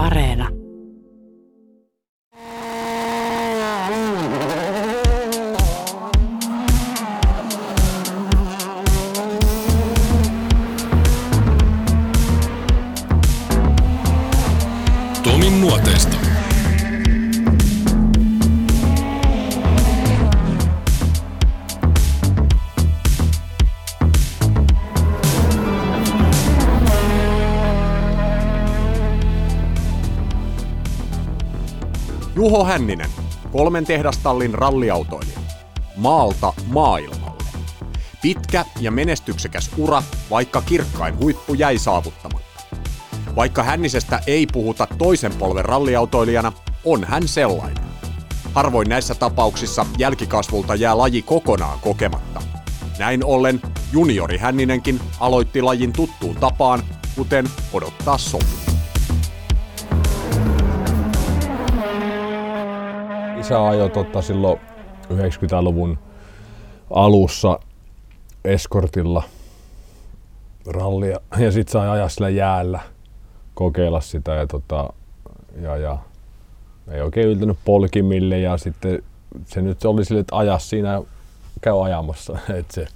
Areena. Hänninen, kolmen tehdastallin ralliautoilija. Maalta maailmalle. Pitkä ja menestyksekäs ura, vaikka kirkkain huippu jäi saavuttamatta. Vaikka Hännisestä ei puhuta toisen polven ralliautoilijana, on hän sellainen. Harvoin näissä tapauksissa jälkikasvulta jää laji kokonaan kokematta. Näin ollen juniori Hänninenkin aloitti lajin tuttuun tapaan, kuten odottaa sopii. Isä ajoi totta silloin 90-luvun alussa eskortilla rallia ja sitten sai ajaa sillä jäällä, kokeilla sitä ja, tota, ja, ja ei oikein yltänyt polkimille ja sitten se nyt oli sille, että aja siinä käy ajamassa. Et se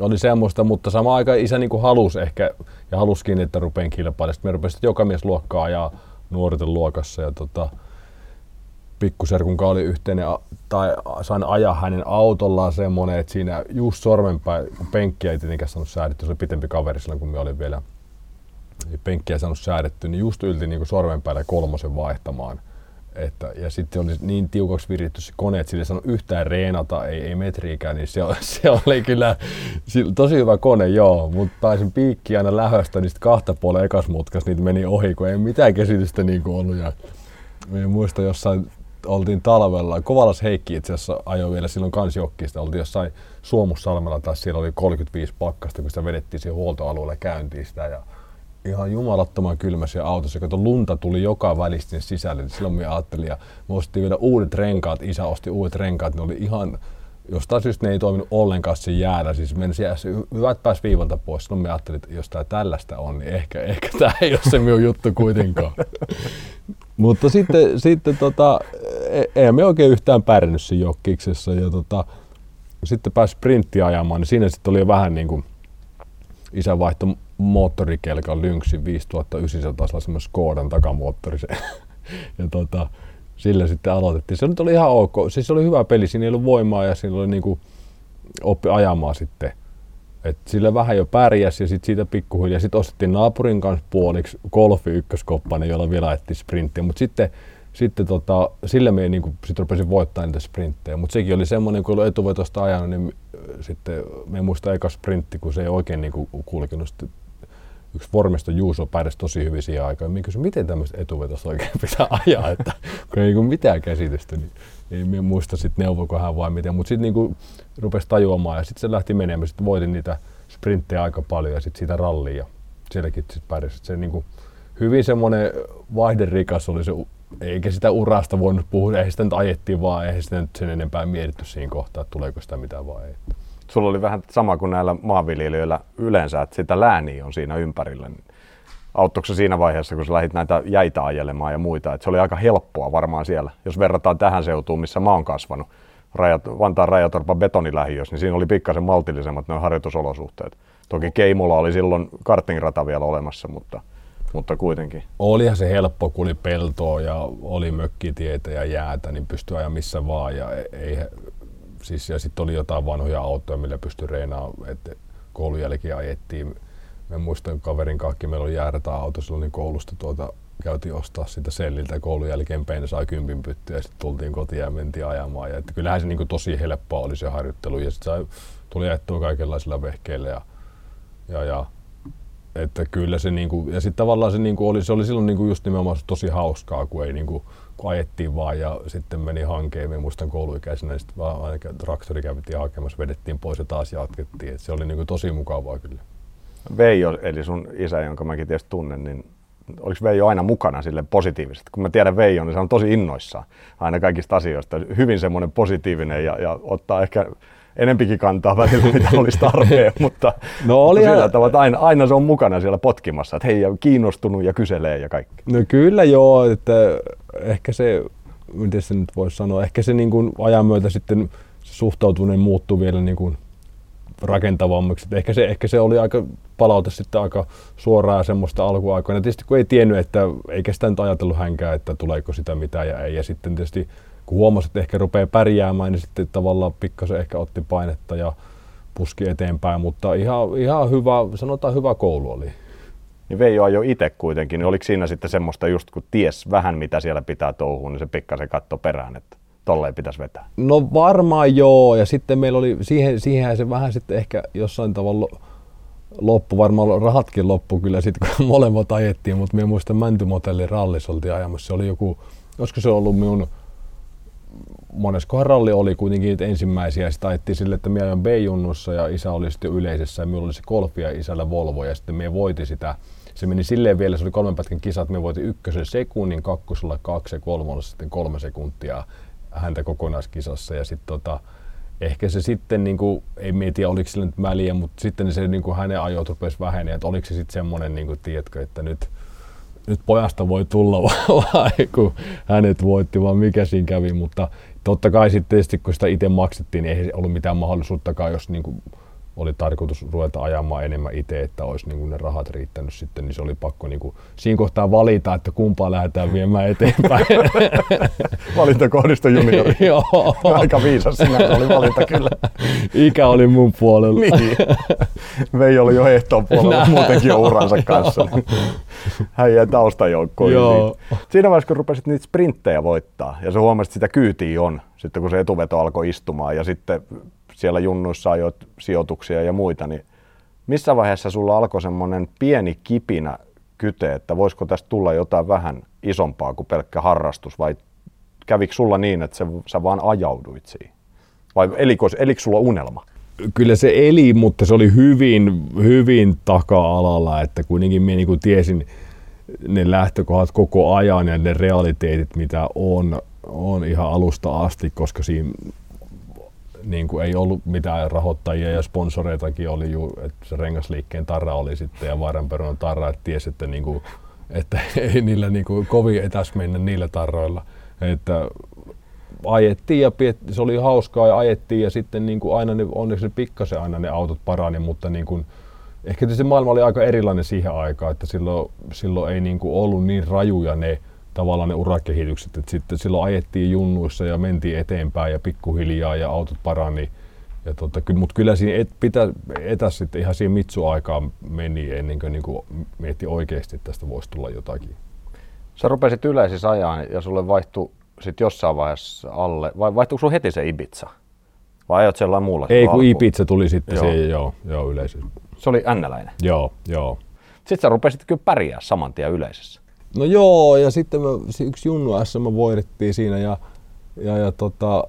oli semmoista, mutta samaan aikaan isä niin halusi ehkä ja haluskin, että rupeen kilpailemaan. Sitten me rupesin joka mies luokkaa ajaa nuorten luokassa ja tota, pikkuserkun kanssa oli yhteinen, tai sain ajaa hänen autollaan semmonen, että siinä just sormenpäin, kun penkkiä ei tietenkään saanut säädetty, se oli pitempi kaveri silloin, kun me olin vielä ei penkkiä saanut säädetty, niin just ylti niin sormenpäällä kolmosen vaihtamaan. Että, ja sitten oli niin tiukaksi viritty se kone, että sillä ei saanut yhtään reenata, ei, ei metriikään, niin se, se oli kyllä sillä- tosi hyvä kone, joo, mutta pääsin piikki aina lähöstä, niin sitten kahta puolen ekas mutkas niitä meni ohi, kun ei mitään käsitystä niin kuin ollut. Ja, minä muistan jossain, oltiin talvella, Kovalas Heikki itse asiassa ajoi vielä silloin kans jokkista, oltiin jossain Suomussalmella tai siellä oli 35 pakkasta, kun sitä vedettiin siihen huoltoalueelle käyntiin sitä ja ihan jumalattoman kylmä siellä autossa. Kato, lunta tuli joka välistä sinne sisälle. niin Silloin minä ajattelin, ja me ostettiin vielä uudet renkaat. Isä osti uudet renkaat, ne oli ihan, jostain syystä ne ei toiminut ollenkaan siinä jäällä. Siis meni siellä, se hyvät pääsi viivalta pois. Silloin me ajattelin, että jos tämä tällaista on, niin ehkä, ehkä tämä ei ole se minun juttu kuitenkaan. Mutta sitten, sitten tota, e- ei me oikein yhtään pärjännyt siinä jokkiksessa. Ja tota, sitten pääsi sprinttiä ajamaan, niin siinä sitten oli jo vähän niin kuin, isä vaihtoi moottorikelkan Lynxin 5900 semmoinen Skodan takamoottori se. ja tota, sillä sitten aloitettiin. Se nyt oli ihan ok. Siis se oli hyvä peli, siinä ei ollut voimaa ja siinä oli niinku oppi ajamaan sitten. Et sillä vähän jo pärjäs ja sitten siitä pikkuhiljaa. Sitten ostettiin naapurin kanssa puoliksi golfi ykköskoppainen, jolla vielä ajettiin sprinttiä. Mutta sitten, sitten tota, sillä me niinku, sit rupesin voittaa niitä sprinttejä. Mutta sekin oli semmoinen, kun oli etuvetosta ajanut, niin sitten me muista eka sprintti, kun se ei oikein niinku kulkenut. Sitten yksi vormisto Juuso pärjäsi tosi hyvin siihen aikaan. Minä kysyin, miten tämmöistä etuvetosta oikein pitää ajaa, että kun ei mitään käsitystä, niin ei minä muista sitten neuvoiko hän vai miten. Mutta sitten niinku rupesi tajuamaan ja sitten se lähti menemään. Sitten voitin niitä sprinttejä aika paljon ja sitten siitä rallia. Sielläkin sitten pärjäsi. Se niinku, hyvin semmoinen vaihderikas oli se, eikä sitä urasta voinut puhua, eihän sitä nyt ajettiin vaan, eihän sitä nyt sen enempää mietitty siinä kohtaa, että tuleeko sitä mitään vai ei. Sulla oli vähän sama kuin näillä maanviljelijöillä yleensä, että sitä lääniä on siinä ympärillä. Auttoiko se siinä vaiheessa, kun sä lähdit näitä jäitä ajelemaan ja muita, että se oli aika helppoa varmaan siellä, jos verrataan tähän seutuun, missä mä oon kasvanut, Rajat, Vantaan Rajatorpan betonilähiössä, niin siinä oli pikkasen maltillisemmat nuo harjoitusolosuhteet. Toki Keimola oli silloin kartingrata vielä olemassa, mutta, mutta kuitenkin. Olihan se helppo, kun oli peltoa ja oli mökkitietä ja jäätä, niin pystyi ajaa missä vaan. Ja, ei, siis, ja sitten oli jotain vanhoja autoja, millä pystyi reenaamaan, että koulun jälkeen ajettiin. Mä muistan kaverin kaikki, meillä oli jäärätä auto silloin niin koulusta tuota, käytiin ostaa sitä selliltä koulun jälkeen pein sai kympin pyttyä ja sitten tultiin kotiin ja mentiin ajamaan. Ja, että kyllähän se niin kuin tosi helppoa oli se harjoittelu ja sitten tuli ajettua kaikenlaisilla vehkeillä ja, ja, ja että kyllä se niinku, ja sitten tavallaan se, niinku oli, se oli silloin niinku just nimenomaan tosi hauskaa, kun ei niinku, ajettiin vaan ja sitten meni hankeen. Mä muistan kouluikäisenä, niin sitten vaan aina traktori käytiin hakemassa, vedettiin pois ja taas jatkettiin. Et se oli niinku tosi mukavaa kyllä. Veijo, eli sun isä, jonka mäkin tietysti tunnen, niin oliko Veijo aina mukana sille positiivisesti? Kun mä tiedän Veijon, niin se on tosi innoissaan aina kaikista asioista. Hyvin semmoinen positiivinen ja, ja ottaa ehkä enempikin kantaa välillä, mitä olisi tarpeen, mutta, No oli mutta sillä tavalla, että aina, aina, se on mukana siellä potkimassa, että hei, ja kiinnostunut ja kyselee ja kaikki. No kyllä joo, että ehkä se, miten se nyt voisi sanoa, ehkä se niin kuin ajan myötä sitten se suhtautuminen muuttuu vielä niin kuin rakentavammaksi. Ehkä, se, ehkä se oli aika palaute sitten aika suoraa semmoista alkuaikoina. Tietysti kun ei tiennyt, että eikä sitä nyt ajatellut hänkään, että tuleeko sitä mitään ja ei. Ja sitten tietysti kun huomasi, että ehkä rupeaa pärjäämään, niin sitten tavallaan pikkasen ehkä otti painetta ja puski eteenpäin. Mutta ihan, ihan hyvä, sanotaan hyvä koulu oli. Niin Veijo ajoi itse kuitenkin, niin oliko siinä sitten semmoista just kun ties vähän mitä siellä pitää touhua, niin se pikkasen katto perään, että tolleen pitäisi vetää. No varmaan joo, ja sitten meillä oli, siihen, siihen se vähän sitten ehkä jossain tavalla lo- loppu, varmaan rahatkin loppu kyllä sitten, kun molemmat ajettiin, mutta minä muistan Mäntymotellin rallissa oltiin ajamassa, se oli joku, olisiko se ollut minun, moneskohan ralli oli kuitenkin niitä ensimmäisiä, sitten ajettiin sille, että minä ajoin B-junnussa ja isä oli sitten yleisessä, ja minulla oli se Golfi ja isällä Volvo, ja sitten minä voitin sitä, se meni silleen vielä, se oli kolmen pätkän kisa, että me voitin ykkösen sekunnin, kakkosella kaksi ja kolmella sitten kolme sekuntia häntä kokonaiskisassa. Ja sitten tota, ehkä se sitten, niin kuin, ei mietiä oliko sillä nyt väliä, mutta sitten se niin kuin hänen ajot rupesi vähenee, että oliko se sitten semmoinen, niin kuin, tiedätkö, että nyt, nyt pojasta voi tulla vai kun hänet voitti, vaan mikä siinä kävi, mutta totta kai sitten kun sitä itse maksettiin, niin ei ollut mitään mahdollisuuttakaan, jos niin kuin oli tarkoitus ruveta ajamaan enemmän itse, että olisi niin kuin ne rahat riittänyt sitten, niin se oli pakko niin kuin siinä kohtaa valita, että kumpaa lähdetään viemään eteenpäin. Valintakohdista juniori. Joo, Aika viisas sinä oli valinta kyllä. ikä oli mun puolella. Niin. Veijo oli jo ehtoon puolella Näin. muutenkin jo uransa kanssa. Häijää taustajoukkoon. Joo. Niin. Siinä vaiheessa, kun rupesit niitä sprinttejä voittaa, ja sä huomasit, että sitä kyytiä on, sitten kun se etuveto alkoi istumaan, ja sitten siellä junnuissa ajoit sijoituksia ja muita, niin missä vaiheessa sulla alkoi semmoinen pieni kipinä kyte, että voisiko tästä tulla jotain vähän isompaa kuin pelkkä harrastus, vai kävikö sulla niin, että se, sä vaan ajauduit siihen? Vai elikö, elikö sulla unelma? Kyllä se eli, mutta se oli hyvin, hyvin taka-alalla, että kuitenkin minä niin tiesin ne lähtökohdat koko ajan ja ne realiteetit, mitä on, on ihan alusta asti, koska siinä niin kuin ei ollut mitään rahoittajia ja sponsoreitakin oli ju, että se rengasliikkeen tarra oli sitten ja Vaaranperunan tarra, että tiesi, että, niin kuin, että ei niillä niin kuin kovin etäs mennä niillä tarroilla. Että ajettiin ja piet, se oli hauskaa ja ajettiin ja sitten niin kuin aina ne, onneksi ne pikkasen aina ne autot parani, mutta niin kuin, ehkä se maailma oli aika erilainen siihen aikaan, että silloin, silloin ei niin kuin ollut niin rajuja ne tavallaan ne urakehitykset, että sitten silloin ajettiin junnuissa ja mentiin eteenpäin ja pikkuhiljaa ja autot parani. Ja tota, ky, mutta kyllä siinä et, pitä, etäs sitten ihan siihen mitsu-aikaan meni ennen kuin, niin kuin mietti oikeasti, että tästä voisi tulla jotakin. Sä rupesit yleisissä ajaa ja sulle vaihtui sitten jossain vaiheessa alle, vai vaihtuiko sulla heti se Ibiza? Vai ajat sellainen muulla? Ei kun alkuun? Ibiza tuli sitten Joo. joo. se, joo, joo yleisö. Se oli ännäläinen. Joo, joo. Sitten sä rupesit kyllä pärjää saman tien yleisessä. No joo, ja sitten me, yksi Junnu SM me voitettiin siinä ja, ja, ja tota,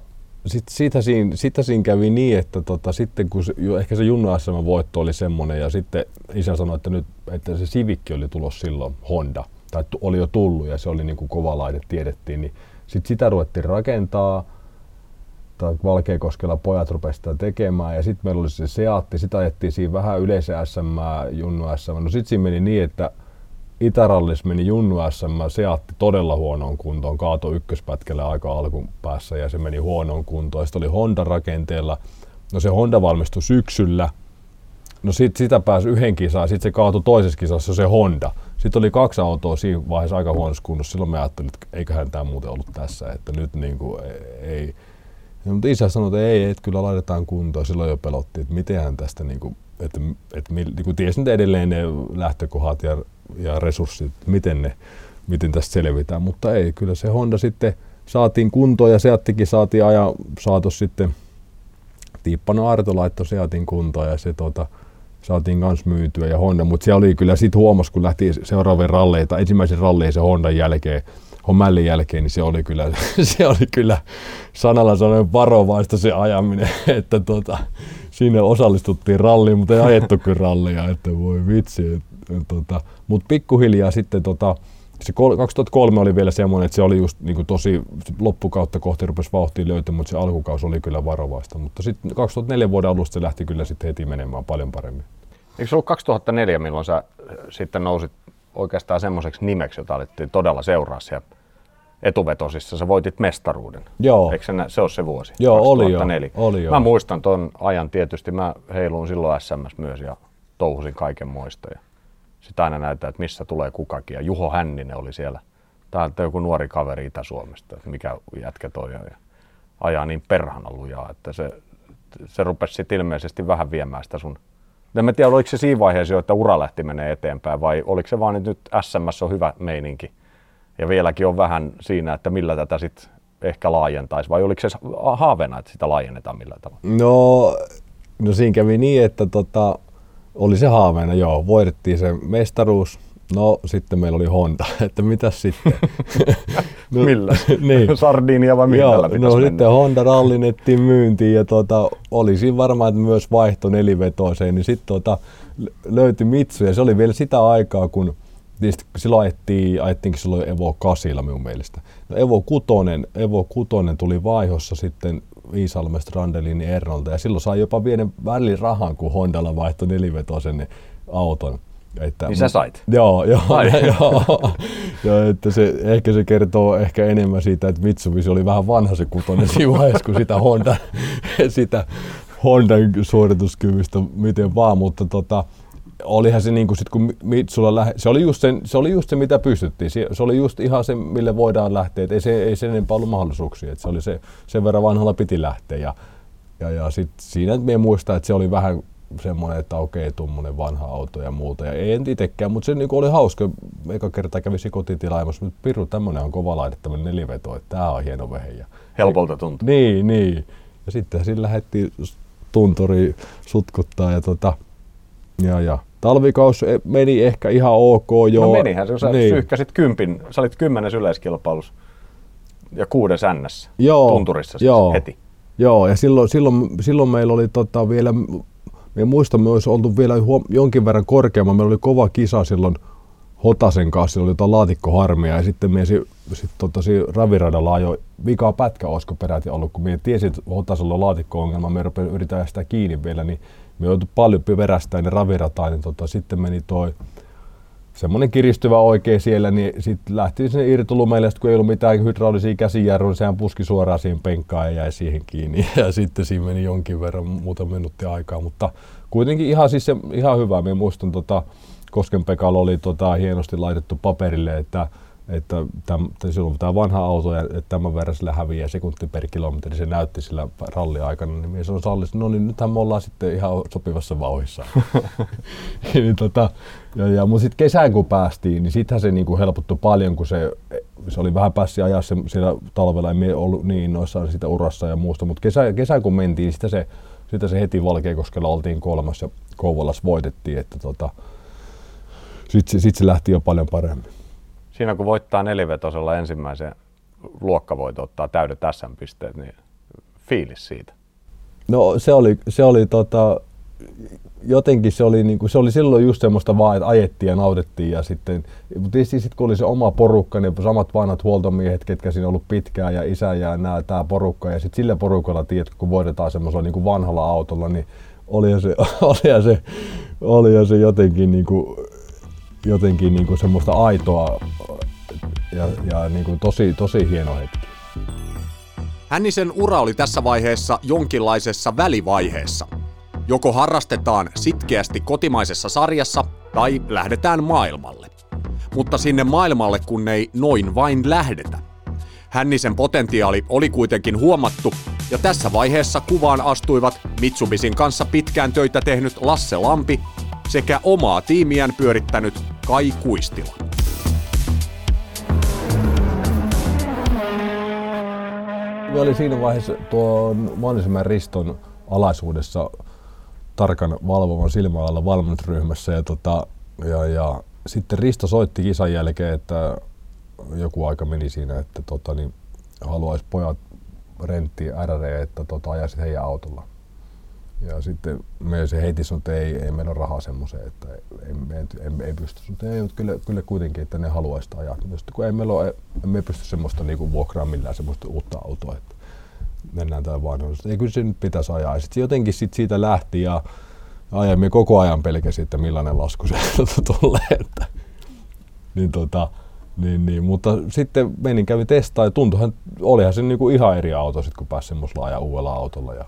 sit, sitä, siinä, sitä siinä kävi niin, että tota, sitten kun se, ehkä se Junnu SM voitto oli semmoinen ja sitten isä sanoi, että, nyt, että se Civic oli tulos silloin Honda, tai oli jo tullut ja se oli niin kuin kova laite, tiedettiin, niin sitten sitä ruvettiin rakentaa, tai Valkeakoskella pojat rupesivat sitä tekemään ja sitten meillä oli se Seatti, sitä ajettiin siinä vähän yleisen SM, Junnu SM. No sitten siinä meni niin, että Itärallis meni Junnu SM, Seatti todella huonoon kuntoon, kaato ykköspätkällä aika alkun päässä ja se meni huonoon kuntoon. Sitten oli Honda rakenteella, no se Honda valmistui syksyllä, no sit sitä pääsi yhden kisaan, sitten se kaatui toisessa kisassa se Honda. Sitten oli kaksi autoa siinä vaiheessa aika huonossa kunnossa, silloin me ajattelin, että eiköhän tämä muuten ollut tässä, että nyt niin kuin ei, ja, mutta isä sanoi, että ei, että kyllä laitetaan kuntoon. Silloin jo pelottiin, että mitenhän tästä, niin kuin, että, että niin tiesin edelleen ne lähtökohdat ja, ja resurssit, miten, ne, miten tästä selvitään. Mutta ei, kyllä se Honda sitten saatiin kuntoon ja Seattikin saatiin ajan saatos sitten. Tiippano Arto laittoi Seatin kuntoon ja se tota, saatiin kans myytyä ja Honda, mutta se oli kyllä sitten huomasi, kun lähti seuraavien ralleita, ensimmäisen ralliin se Hondan jälkeen, Homällin jälkeen, niin se oli kyllä, se oli kyllä sanalla sanoen varovaista se ajaminen, että tota, siinä osallistuttiin ralliin, mutta ei ajettu kyllä rallia, että voi vitsi. Tota, mutta pikkuhiljaa sitten tota, se 2003 oli vielä semmoinen, että se oli just niin tosi loppukautta kohti rupesi vauhtia löytämään, mutta se alkukausi oli kyllä varovaista. Mutta sitten 2004 vuoden alusta se lähti kyllä sitten heti menemään paljon paremmin. Eikö se ollut 2004, milloin sä sitten nousit oikeastaan semmoiseksi nimeksi, jota alettiin todella seuraa siellä etuvetosissa. Sä voitit mestaruuden. Joo. Eikö se, se ole se vuosi? Joo, 2004. oli jo. Oli jo. Mä muistan ton ajan tietysti. Mä heiluin silloin SMS myös ja touhusin kaiken muista. Ja sitten aina näyttää, että missä tulee kukakin. Ja Juho Hänninen oli siellä. Täältä joku nuori kaveri Itä-Suomesta, että mikä jätkä toi on. Ja ajaa niin perhana lujaa, että se, se rupesi sitten ilmeisesti vähän viemään sitä sun en mä tiedä, oliko se siinä vaiheessa jo, että ura lähti menee eteenpäin vai oliko se vaan, että nyt SMS on hyvä meininki ja vieläkin on vähän siinä, että millä tätä sitten ehkä laajentaisi vai oliko se haaveena, että sitä laajennetaan millä tavalla? No, no siinä kävi niin, että tota, oli se haaveena, joo, voitettiin se mestaruus, No sitten meillä oli Honda, että mitä sitten? no, millä? niin. Sardinia vai millä Joo, pitäisi no mennä? sitten Honda rallinnettiin myyntiin ja tuota, oli siinä varmaan että myös vaihto nelivetoiseen, niin sitten tuota, löytyi Mitsu ja se oli vielä sitä aikaa, kun Tietysti silloin ajettiin, ajettiinkin silloin Evo 8 minun mielestä. No Evo 6, Evo 6 tuli vaihossa sitten Iisalmesta Randelin Ernolta ja silloin sai jopa pienen välin rahan, kun Hondalla vaihtoi nelivetoisen auton. Että, niin sä sait? Joo, joo, joo, joo että se, ehkä se kertoo ehkä enemmän siitä, että Mitsubishi oli vähän vanha se kutonen siinä vaiheessa, kuin sitä Honda, sitä Hondan suorituskyvystä, miten vaan, mutta tota, olihan se niin kuin sit, kun Mitsulla lähe, se oli, just se, se oli just se, mitä pystyttiin. Se, se oli just ihan se, mille voidaan lähteä. Et ei, se, ei sen enempää ollut mahdollisuuksia. Et se oli se, sen verran vanhalla piti lähteä. Ja, ja, ja sit siinä me muistaa, että se oli vähän semmoinen, että okei, tuommoinen vanha auto ja muuta. Ja ei itsekään, mutta se niin oli hauska. Eka kerta kävisi kotitilaimassa, mutta Piru, tämmöinen on kova laite, tämmöinen neliveto, että tämä on hieno vehe. Ja, Helpolta tuntuu. Niin, niin. Ja sitten sillä lähdettiin tunturi sutkuttaa ja tota, ja, ja. Talvikaus meni ehkä ihan ok, joo. No menihän se, sä niin. syyhkäsit kympin, sä olit kymmenes yleiskilpailussa ja kuudes NS joo, tunturissa siis joo, heti. Joo, ja silloin, silloin, silloin meillä oli tota vielä me muistamme, olisi oltu vielä huom- jonkin verran korkeamman. Meillä oli kova kisa silloin Hotasen kanssa, oli jotain laatikkoharmia ja sitten me sit, sit, tota, raviradalla ajoi vikaa pätkä, olisiko peräti ollut, kun me tiesin, että Hotasella on laatikko-ongelma, me yritetään sitä kiinni vielä, niin me joutui paljon verästään ne ravirataan, niin tota, sitten meni toi semmoinen kiristyvä oikein siellä, niin sitten lähti sinne irtolumeille, kun ei ollut mitään hydraulisia käsijarruja, niin sehän puski suoraan siihen penkkaan ja jäi siihen kiinni. Ja sitten siinä meni jonkin verran muutama minuutti aikaa, mutta kuitenkin ihan, siis se, ihan hyvä. Minä muistan, tota, Kosken Pekalla oli tota, hienosti laitettu paperille, että että täm, silloin tämä vanha auto ja että tämän verran sillä häviää sekunti per kilometri, se näytti sillä ralliaikana, niin mies on sallissa, no niin nythän me ollaan sitten ihan sopivassa vauhissa. niin, tota, ja, ja, mutta sitten kesään kun päästiin, niin sittenhän se niinku helpottui paljon, kun se, se oli vähän päässyt ajaa se, siellä talvella, en ollut niin noissaan sitä urassa ja muusta, mutta kesä, kesään kun mentiin, niin sitten se, sitä se heti Valkeakoskella oltiin kolmas ja Kouvolassa voitettiin, että tota, sitten sit se lähti jo paljon paremmin. Siinä kun voittaa nelivetosella ensimmäisen luokkavoito ottaa täydet SM-pisteet, niin fiilis siitä? No se oli, se oli tota, jotenkin se oli, niin kuin, se oli silloin just semmoista vaan, että ajettiin ja nautettiin ja sitten, mutta tietysti sitten kun oli se oma porukka, niin samat vanhat huoltomiehet, ketkä siinä ollut pitkään ja isä ja nämä, tämä porukka ja sitten sillä porukalla, tiedät, kun voitetaan semmoisella niin kuin vanhalla autolla, niin oli se, oli se, oli se jotenkin niin kuin, jotenkin niin kuin semmoista aitoa ja, ja niin kuin tosi, tosi hieno hetki. Hännisen ura oli tässä vaiheessa jonkinlaisessa välivaiheessa. Joko harrastetaan sitkeästi kotimaisessa sarjassa tai lähdetään maailmalle. Mutta sinne maailmalle kun ei noin vain lähdetä. Hännisen potentiaali oli kuitenkin huomattu ja tässä vaiheessa kuvaan astuivat Mitsubisin kanssa pitkään töitä tehnyt Lasse Lampi sekä omaa tiimiään pyörittänyt Kai Kuistila. Me oli siinä vaiheessa tuon Maanisemän Riston alaisuudessa tarkan valvovan silmäalla valmennusryhmässä ja, tota, ja, ja sitten Risto soitti kisan jälkeen, että joku aika meni siinä, että tota, niin haluaisi pojat rentti RR, että tota, ajaisit heidän autolla. Ja sitten me se heti sanoi, että ei, ei meillä ole rahaa semmoiseen, että ei, me ei, ei pysty. Mutta ei, mutta kyllä, kyllä kuitenkin, että ne haluaisi ajaa. Just, kun ei meillä ole, me pysty semmoista niinku vuokraa millään semmoista uutta autoa, että mennään täällä vaan. Ei kyllä se nyt pitäisi ajaa. Ja sitten jotenkin sit siitä lähti ja ajamme koko ajan pelkäsi, että millainen lasku se tulee. Että, niin tota, niin, niin, mutta sitten menin kävi testaa ja tuntuihan, olihan se niinku ihan eri auto sit, kun pääsi semmoisella ajaa uudella autolla. Ja,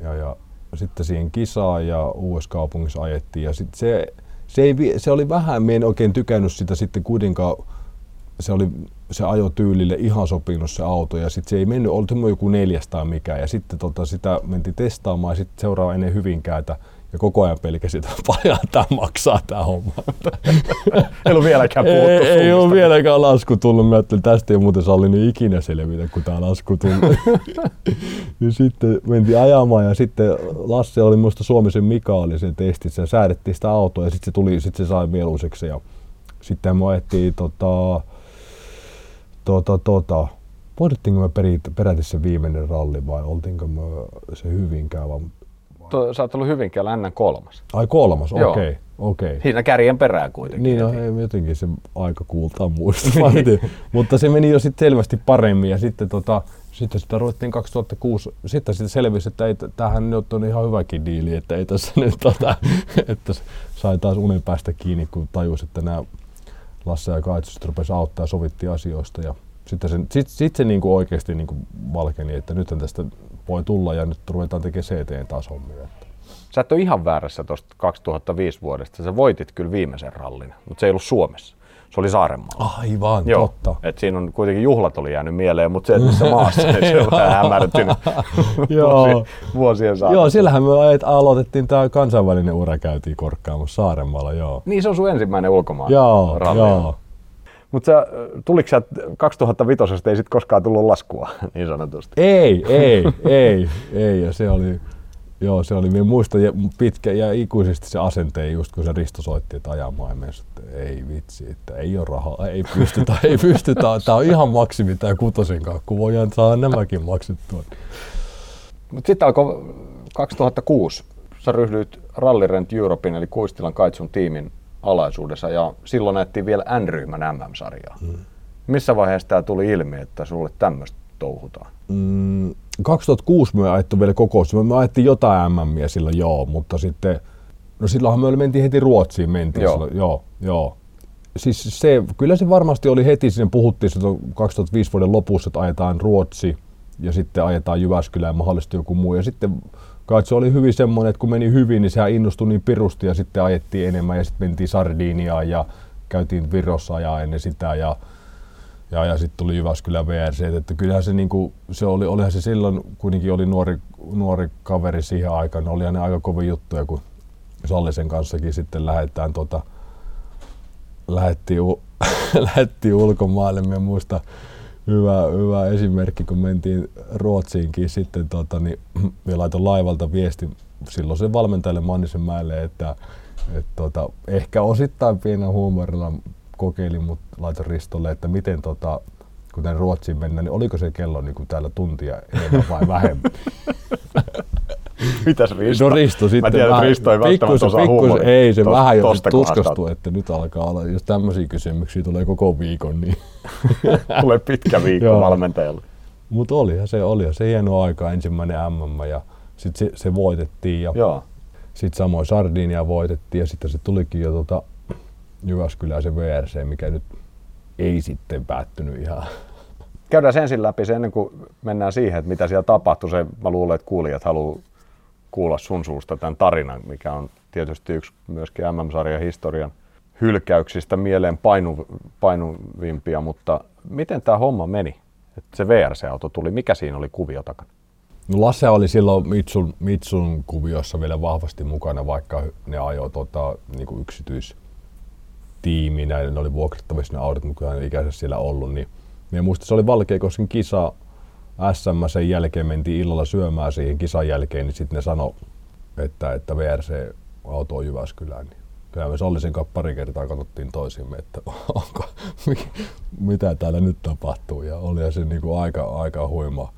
ja, ja sitten siihen kisaan ja uudessa kaupungissa ajettiin. Ja sitten se, se, ei, se oli vähän, me en oikein tykännyt sitä sitten kuitenkaan, se oli se ajotyylille ihan sopinut se auto ja sitten se ei mennyt, oli joku neljästä mikä. Ja sitten tota, sitä mentiin testaamaan ja sitten seuraava ennen Hyvinkäätä ja koko ajan pelkäsin, että paljon tämä maksaa tämä homma. ei ole vieläkään puhuttu Ei, ei ole vieläkään lasku tullut. Mä ajattelin, että tästä ei muuten sallinut ikinä selvitä, kun tämä lasku tuli. ja sitten mentiin ajamaan ja sitten Lasse oli muista Suomisen Mika oli sen testissä ja säädettiin sitä autoa ja sitten se tuli, sitten se sai mieluiseksi ja sitten me ajettiin tota, tota, tota, voitettiinko me peräti se viimeinen ralli vai oltiinko me se hyvinkään vai to, sä oot ollut Hyvinkäällä ennen kolmas. Ai kolmas, okei. Okay, okay. Siinä kärjen perään kuitenkin. Niin, no, ei, jotenkin se aika kuultaa muista. Mutta se meni jo sitten selvästi paremmin ja sitten tota, sitten sitä ruvettiin 2006, sitten sitä selvisi, että ei, tämähän nyt on ihan hyväkin diili, että ei tässä nyt tota, että sai taas unen päästä kiinni, kun tajusi, että nämä Lasse ja Kaitsus rupesi auttaa ja sovittiin asioista ja sitten se, sit, sit se niinku oikeasti niinku valkeni, että nyt tästä voi tulla ja nyt ruvetaan tekemään CT taas hommia. Sä et ole ihan väärässä tuosta 2005 vuodesta. Sä voitit kyllä viimeisen rallin, mutta se ei ollut Suomessa. Se oli Saarenmaalla. Aivan, Joo. totta. Et siinä on kuitenkin juhlat oli jäänyt mieleen, mutta se, että missä maassa, niin se on vähän hämärtynyt Joo. vuosien saatossa. Joo, sillähän me aloitettiin tämä kansainvälinen ura, käytiin korkkaamassa Saarenmaalla, joo. Niin, se on sun ensimmäinen ulkomaan joo, ralli. Joo, mutta tuliko sä 2005 ei sitten koskaan tullut laskua niin sanotusti? Ei, ei, ei, ei. Ja se oli, joo, se oli, minä muistan pitkä ja ikuisesti se asenteen just kun se Risto soitti, että ajamaan ja että ei vitsi, että ei ole rahaa, ei pystytä, ei pystytä, tämä on ihan maksimi tämä kutosen kakku, voidaan saada nämäkin maksettua. Mutta sitten alkoi 2006, sä ryhdyit Rally Rent Europein eli Kuistilan Kaitsun tiimin alaisuudessa ja silloin näettiin vielä N-ryhmän MM-sarjaa. Hmm. Missä vaiheessa tämä tuli ilmi, että sulle tämmöistä touhutaan? Mm, 2006 me ajettu vielä kokous. Me ajettiin jotain MMiä sillä joo, mutta sitten, no silloinhan me mentiin heti Ruotsiin mentiin. Joo. Silloin, joo, joo. Siis se, kyllä se varmasti oli heti, sinne puhuttiin 2005 vuoden lopussa, että ajetaan Ruotsi ja sitten ajetaan Jyväskylään mahdollisesti joku muu. Ja sitten kai se oli hyvin semmoinen, että kun meni hyvin, niin sehän innostui niin pirusti ja sitten ajettiin enemmän ja sitten mentiin Sardiniaan ja käytiin Virossa ajaa ennen sitä ja, ja, ja sitten tuli Jyväskylän VRC, että kyllähän se, niinku, se oli, olihan se silloin, kuitenkin oli nuori, nuori kaveri siihen aikaan, niin olihan ne aika kovin juttuja, kun Sallisen kanssakin sitten lähdetään tota, lähettiin, lähettiin ulkomaille, mä muista, hyvä, hyvä esimerkki, kun mentiin Ruotsiinkin sitten, tota, niin laitoin laivalta viesti silloin se valmentajalle Mannisen mäelle, että et, tota, ehkä osittain pienen huumorilla kokeilin, mutta laitoin Ristolle, että miten tota, kun tänne Ruotsiin mennään, niin oliko se kello niin kuin täällä tuntia enemmän vai vähemmän? Mitäs Risto? No Risto sitten Mä tiedän, vähän, Risto ei välttämättä osaa pikkus, Ei, se tos, vähän jo tuskastui, että nyt alkaa olla, jos tämmöisiä kysymyksiä tulee koko viikon, niin... tulee pitkä viikko valmentajalle. Mutta olihan se, olihan se hieno aika, ensimmäinen MM ja sitten se, se, voitettiin ja sitten samoin Sardinia voitettiin ja sitten se tulikin jo tota Jyväskylään se VRC, mikä nyt ei sitten päättynyt ihan käydään ensin läpi se ennen kuin mennään siihen, että mitä siellä tapahtui. Se, mä luulen, että kuulijat haluaa kuulla sun suusta tämän tarinan, mikä on tietysti yksi myöskin MM-sarjan historian hylkäyksistä mieleen painu, painuvimpia, mutta miten tämä homma meni? Että se VRC-auto tuli, mikä siinä oli kuvio takana? No Lasse oli silloin Mitsun, Mitsun kuviossa vielä vahvasti mukana, vaikka ne ajoi tota, niin yksityistiiminä, ne oli vuokrattavissa ne autot, mutta ikäisessä siellä ollut, niin Minä muistan, se oli Valkeakosken kisa SM sen jälkeen mentiin illalla syömään siihen kisan jälkeen, niin sitten ne sanoi, että, että VRC-auto on Jyväskylään. Niin kyllä me Sollisen kanssa pari kertaa katsottiin toisimme, että onko, mitä täällä nyt tapahtuu. Ja oli se niin kuin aika, aika huima,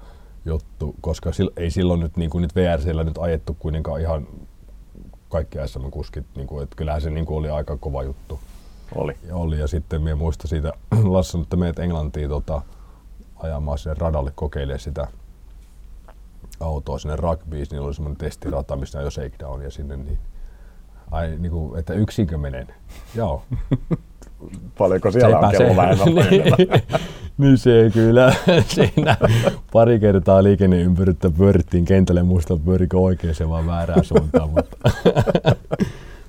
juttu, koska sil, ei silloin nyt, niin kuin nyt VRCllä nyt ajettu kuitenkaan ihan kaikki SM-kuskit, niin kuin, että kyllähän se niin kuin oli aika kova juttu. Oli. Ja oli, ja sitten minä muista siitä, Lassan, että meet Englantiin tota, ajamaan sinne radalle kokeilemaan sitä autoa sinne rugbyyn, niin oli semmoinen testirata, missä jo shakedown ja sinne, niin ai, niin kuin, että yksinkö menen? Joo. Paljonko siellä on kello vähemmän niin, niin se kyllä siinä pari kertaa liikenneympyryyttä pyörittiin kentälle, muista pyörikö oikein se vaan väärään suuntaan, mutta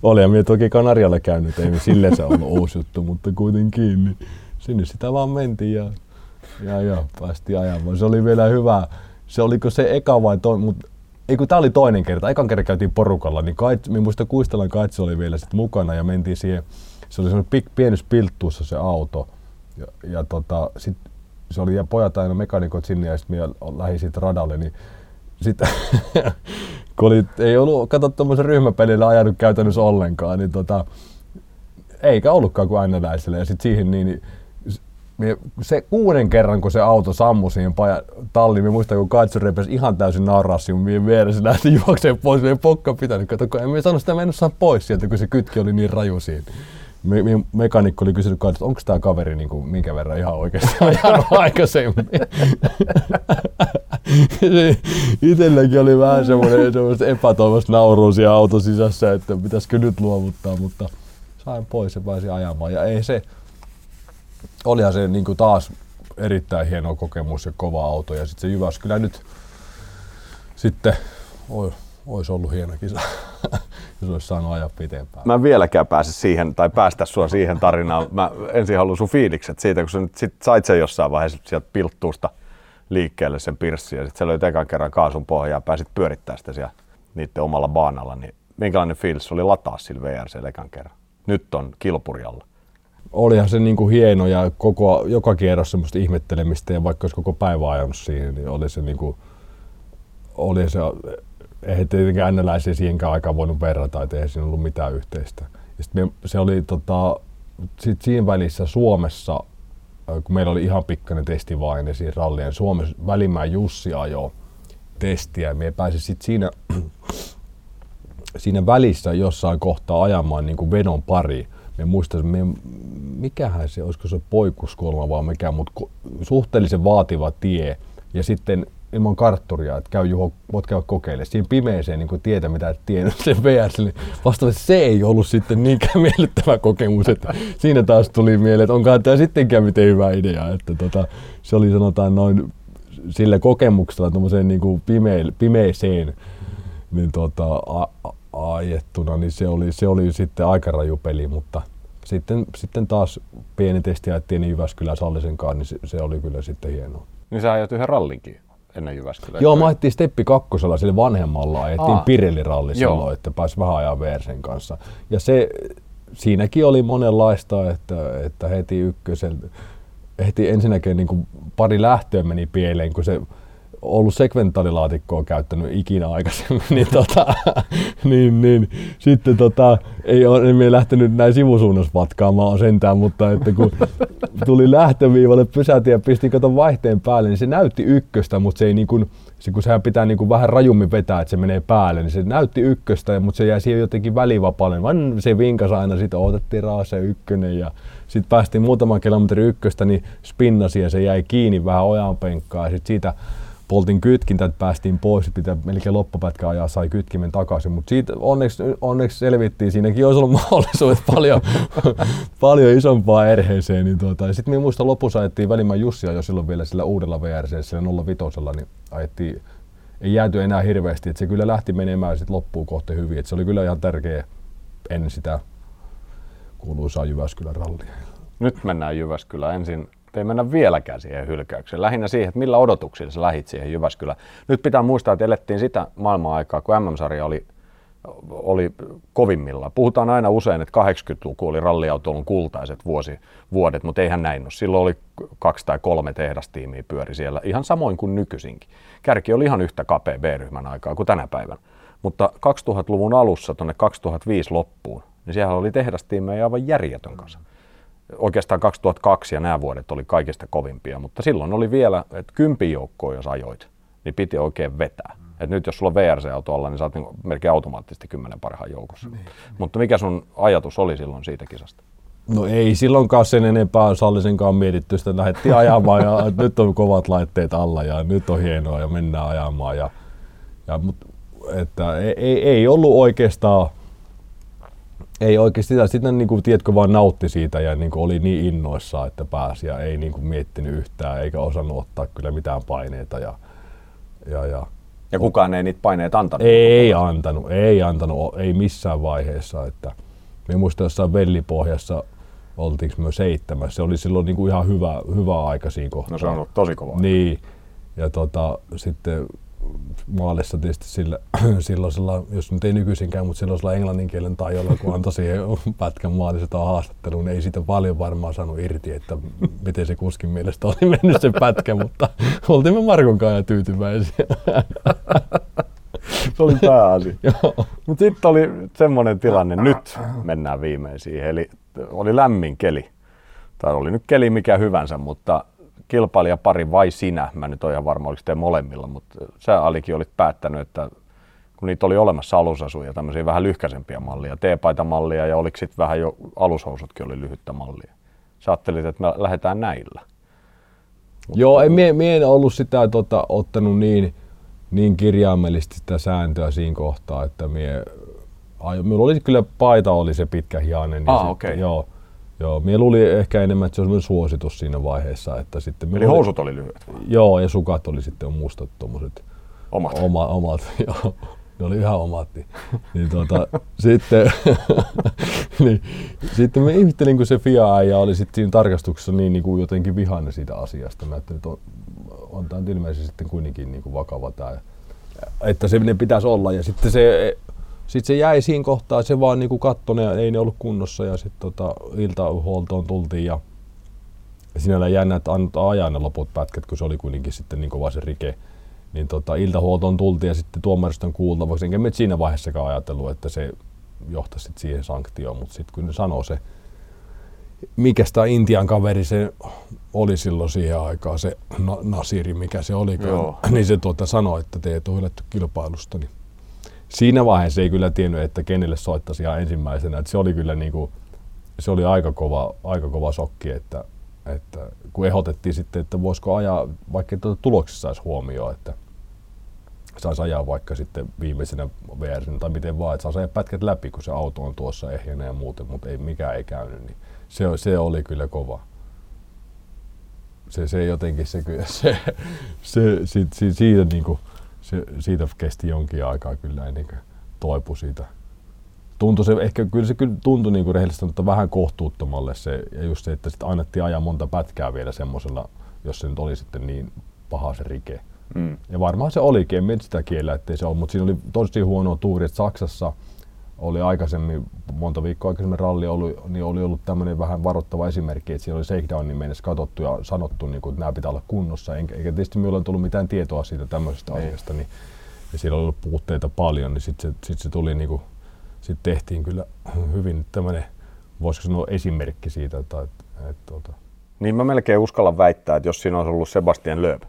oli minä toki Kanarialla käynyt, ei sille se ollut uusi juttu, mutta kuitenkin, niin sinne sitä vaan mentiin ja, ja, ja päästiin ajamaan. Se oli vielä hyvä, se oliko se eka vai toinen, mutta ei kun tää oli toinen kerta, ekan kerran käytiin porukalla, niin Kaits, minä muistan Kuistelan Kaitsi oli vielä sit mukana ja mentiin siihen, se oli semmoinen pieni pilttuussa se auto. Ja, ja tota, sit se oli ja pojat aina mekanikot sinne ja sitten minä lähdin radalle, niin sitten kun oli, ei ollut, kato tuommoisen ryhmäpelillä ajanut käytännössä ollenkaan, niin tota, eikä ollutkaan kuin aina Ja sitten siihen niin, niin se kuuden kerran, kun se auto sammui siihen paja, talliin, mä muistan, kun Kaitsu ihan täysin nauraa sinun vieressä, lähti juokseen pois, meidän pokka pitänyt, kato, kun en sano sitä mennyt pois sieltä, kun se kytki oli niin raju siinä. Me, me, mekanikko oli kysynyt että onko tämä kaveri niin kuin, minkä verran ihan oikeasti ajanut aikaisemmin. Itselläkin oli vähän semmoinen, semmoista epätoivoista naurua siellä auton sisässä, että pitäisikö nyt luovuttaa, mutta sain pois ja pääsin ajamaan. Ja ei se, olihan se niin kuin taas erittäin hieno kokemus ja kova auto. Ja sitten se Jyväskylä nyt sitten, oi, olisi ollut hieno kisa, jos olisi saanut ajaa pitempään. Mä en vieläkään pääse siihen, tai päästä sua siihen tarinaan. Mä ensin haluan sun fiilikset siitä, kun sä nyt sit sait sen jossain vaiheessa sieltä pilttuusta liikkeelle sen pirssin, ja sitten sä löit ekan kerran kaasun pohjaa ja pääsit pyörittämään sitä siellä niiden omalla baanalla, niin minkälainen fiilis oli lataa sillä VRC ekan kerran? Nyt on kilpurjalla olihan se niin kuin hieno ja koko, joka kierros semmoista ihmettelemistä ja vaikka olisi koko päivä ajanut siihen, niin oli se niin kuin, oli se, eihän tietenkään ennäläisiä siihenkään aikaan voinut verrata, että eihän siinä ollut mitään yhteistä. Ja sit me, se oli tota, sit siinä välissä Suomessa, kun meillä oli ihan pikkainen testivaihe siinä rallien, Suomessa Välimäen Jussi ajoi testiä ja me pääsin sitten siinä, siinä välissä jossain kohtaa ajamaan niin kuin vedon pari me muistan, me, mikähän se, olisiko se poikuskulma vai mikä, mutta suhteellisen vaativa tie. Ja sitten ilman kartturia, että käy Juho, voit käydä kokeilemaan. Siinä pimeeseen niin tietä, mitä et tiennyt sen VS, niin vastaavasti se ei ollut sitten niinkään miellyttävä kokemus. Että siinä taas tuli mieleen, että onkaan tämä sittenkään miten hyvä idea. Että tota, se oli sanotaan noin sillä kokemuksella niin kuin pime, pimeeseen niin tota, a, a, ajettuna, niin se oli, se oli sitten aika raju peli, mutta sitten, sitten taas pieni testi ajettiin niin Jyväskylän Sallisenkaan, niin se, se, oli kyllä sitten hienoa. Niin sä ajat yhden rallinkin ennen Jyväskylää? Joo, mä ajettiin Steppi kakkosella, sillä vanhemmalla ajettiin Pirelli-ralli silloin, että pääsi vähän ajaa VRCn kanssa. Ja se, siinäkin oli monenlaista, että, että heti ykkösen, heti ensinnäkin niin kuin pari lähtöä meni pieleen, kun se ollut sekventaalilaatikkoa käyttänyt ikinä aikaisemmin, niin, tota, niin, niin sitten tota, ei ole ei lähtenyt näin sivusuunnassa vatkaamaan sentään, mutta että kun tuli lähtöviivalle, pysäytin ja pisti katon vaihteen päälle, niin se näytti ykköstä, mutta se ei niin kuin, se, kun sehän pitää niin kuin vähän rajummin vetää, että se menee päälle, niin se näytti ykköstä, mutta se jäi siihen jotenkin välivapaalle. Vaan se vinkas aina, sitten otettiin raase ykkönen ja sitten päästiin muutaman kilometrin ykköstä, niin spinnasi ja se jäi kiinni vähän ojan penkkaan ja sitten siitä poltin kytkintä, että päästiin pois, pitää melkein loppupätkä ajaa, sai kytkimen takaisin, mutta siitä onneksi, onneksi selvittiin, siinäkin olisi ollut mahdollisuus paljon, paljon isompaa erheeseen. Niin tuota, sitten minä muistan lopussa ajettiin välimmän Jussia jo silloin vielä sillä uudella VRC, sillä 05, niin ajettiin, ei jääty enää hirveästi, että se kyllä lähti menemään sitten loppuun kohti hyvin, että se oli kyllä ihan tärkeä ennen sitä kuuluisaa Jyväskylän rallia. Nyt mennään Jyväskylään ensin ei mennä vieläkään siihen hylkäykseen. Lähinnä siihen, että millä odotuksilla sä lähit siihen Jyväskylään. Nyt pitää muistaa, että elettiin sitä maailman-aikaa, kun MM-sarja oli, oli kovimmilla. Puhutaan aina usein, että 80-luku oli ralliautoilun kultaiset vuosi, vuodet, mutta eihän näin ole. Silloin oli kaksi tai kolme tehdastiimiä pyöri siellä, ihan samoin kuin nykyisinkin. Kärki oli ihan yhtä kapea B-ryhmän aikaa kuin tänä päivänä. Mutta 2000-luvun alussa tuonne 2005 loppuun, niin siellä oli tehdastiimejä aivan järjetön kanssa oikeastaan 2002 ja nämä vuodet oli kaikista kovimpia, mutta silloin oli vielä, että kympin joukkoa jos ajoit, niin piti oikein vetää. Et nyt jos sulla on VRC-auto alla, niin sä oot niin melkein automaattisesti kymmenen parhaan joukossa. Niin. Mutta mikä sun ajatus oli silloin siitä kisasta? No ei silloinkaan sen enempää Sallisenkaan mietitty sitä, lähdettiin ajamaan ja nyt on kovat laitteet alla ja nyt on hienoa ja mennään ajamaan. Ja, ja, mut, että ei, ei, ei ollut oikeastaan ei oikeasti sitä. Sitten niin kuin, tiedätkö, vaan nautti siitä ja niin kuin, oli niin innoissaan, että pääsi ja ei niin kuin, miettinyt yhtään eikä osannut ottaa kyllä mitään paineita. Ja, ja, ja, ja kukaan ei niitä paineita antanut? Ei antanut, ei antanut, ei missään vaiheessa. Että me muistan jossain Vellipohjassa oltiinko me seitsemäs. Se oli silloin niin kuin ihan hyvä, hyvä aika siinä kohtaa. No se on ollut tosi kova. Niin. Ja tota, sitten maalissa tietysti sillä, silloisella, jos nyt ei nykyisinkään, mutta silloisella englannin kielen tajolla, kun antoi siihen pätkän maalissa haastatteluun, niin ei siitä paljon varmaan saanut irti, että miten se kuskin mielestä oli mennyt se pätkä, mutta oltiin me Markon kanssa tyytyväisiä. se oli pääasia. mutta sitten oli semmoinen tilanne, nyt mennään viimeisiin, eli oli lämmin keli. Tai oli nyt keli mikä hyvänsä, mutta kilpailijapari vai sinä, mä nyt olen ihan varma, oliko te molemmilla, mutta sä Alikin olit päättänyt, että kun niitä oli olemassa alusasuja, tämmöisiä vähän lyhkäisempiä mallia, T-paitamallia ja oliko sitten vähän jo alushousutkin oli lyhyttä mallia. Sä ajattelit, että me lähdetään näillä. Joo, ei, mie, mie en ollut sitä tota, ottanut niin, niin kirjaimellisesti sitä sääntöä siinä kohtaa, että mie, ai, minulla oli kyllä paita oli se pitkä hianen. Ah, okei. Okay. Joo, Joo, minä luulin ehkä enemmän, että se olisi suositus siinä vaiheessa. Että sitten Eli housut oli lyhyet? Joo, ja sukat oli sitten mustat tuommoiset. Omat? Oma, omat, joo. Ne oli ihan omat. Niin, tuota, sitten, niin, sitten mä ihmettelin, kun se fia ja oli sitten siinä tarkastuksessa niin, niin kuin jotenkin vihainen siitä asiasta. Mä ajattelin, että on, on tämä ilmeisesti sitten kuitenkin niin kuin vakava tämä. Että se ne pitäisi olla. Ja sitten se sitten se jäi siinä kohtaa, se vaan niinku kattoi ne, ei ne ollut kunnossa ja sitten tota, iltahuoltoon tultiin ja sinällä jännä, että antaa ajaa ne loput pätkät, kun se oli kuitenkin sitten niin kova se rike. Niin tota, iltahuoltoon tultiin ja sitten tuomariston kuultavaksi, enkä me siinä vaiheessakaan ajatellut, että se johtaisi sit siihen sanktioon, mutta sitten kun ne sanoo se, mikä sitä Intian kaveri se oli silloin siihen aikaan, se Nasiri, mikä se oli, niin se tuota sanoi, että te et ole kilpailusta, niin siinä vaiheessa ei kyllä tiennyt, että kenelle soittaisi ihan ensimmäisenä. Että se oli kyllä niin kuin, se oli aika kova, aika kova sokki, että, että kun ehdotettiin sitten, että voisiko ajaa, vaikka tuota tuloksissa saisi huomioon, että saisi ajaa vaikka sitten viimeisenä VR tai miten vaan, että saisi ajaa pätkät läpi, kun se auto on tuossa ehjänä ja muuten, mutta ei, mikään ei käynyt, niin se, se oli kyllä kova. Se, se jotenkin se, se, se, se, se siitä niin kuin, se, siitä kesti jonkin aikaa kyllä ennen kuin toipui siitä. Tuntui se, ehkä kyllä se kyllä tuntui niin kuin rehellisesti, mutta vähän kohtuuttomalle se, ja just se, että sitten annettiin ajaa monta pätkää vielä semmoisella, jos se nyt oli sitten niin paha se rike. Mm. Ja varmaan se olikin, en sitä kiellä, ettei se ole, mutta siinä oli tosi huono tuuri, että Saksassa – oli aikaisemmin, monta viikkoa aikaisemmin ralli ollut, niin oli ollut tämmöinen vähän varoittava esimerkki, että siellä oli shakedownin mennessä katsottu ja sanottu, niin kuin, että nämä pitää olla kunnossa, eikä, eikä tietysti minulla ole tullut mitään tietoa siitä tämmöisestä Ei. asiasta, niin, ja siellä oli ollut puutteita paljon, niin sitten se, sit se tuli, niin kuin, sit tehtiin kyllä hyvin tämmöinen, voisiko sanoa esimerkki siitä, että, että, että, että tuota. niin mä melkein uskallan väittää, että jos siinä olisi ollut Sebastian Lööp,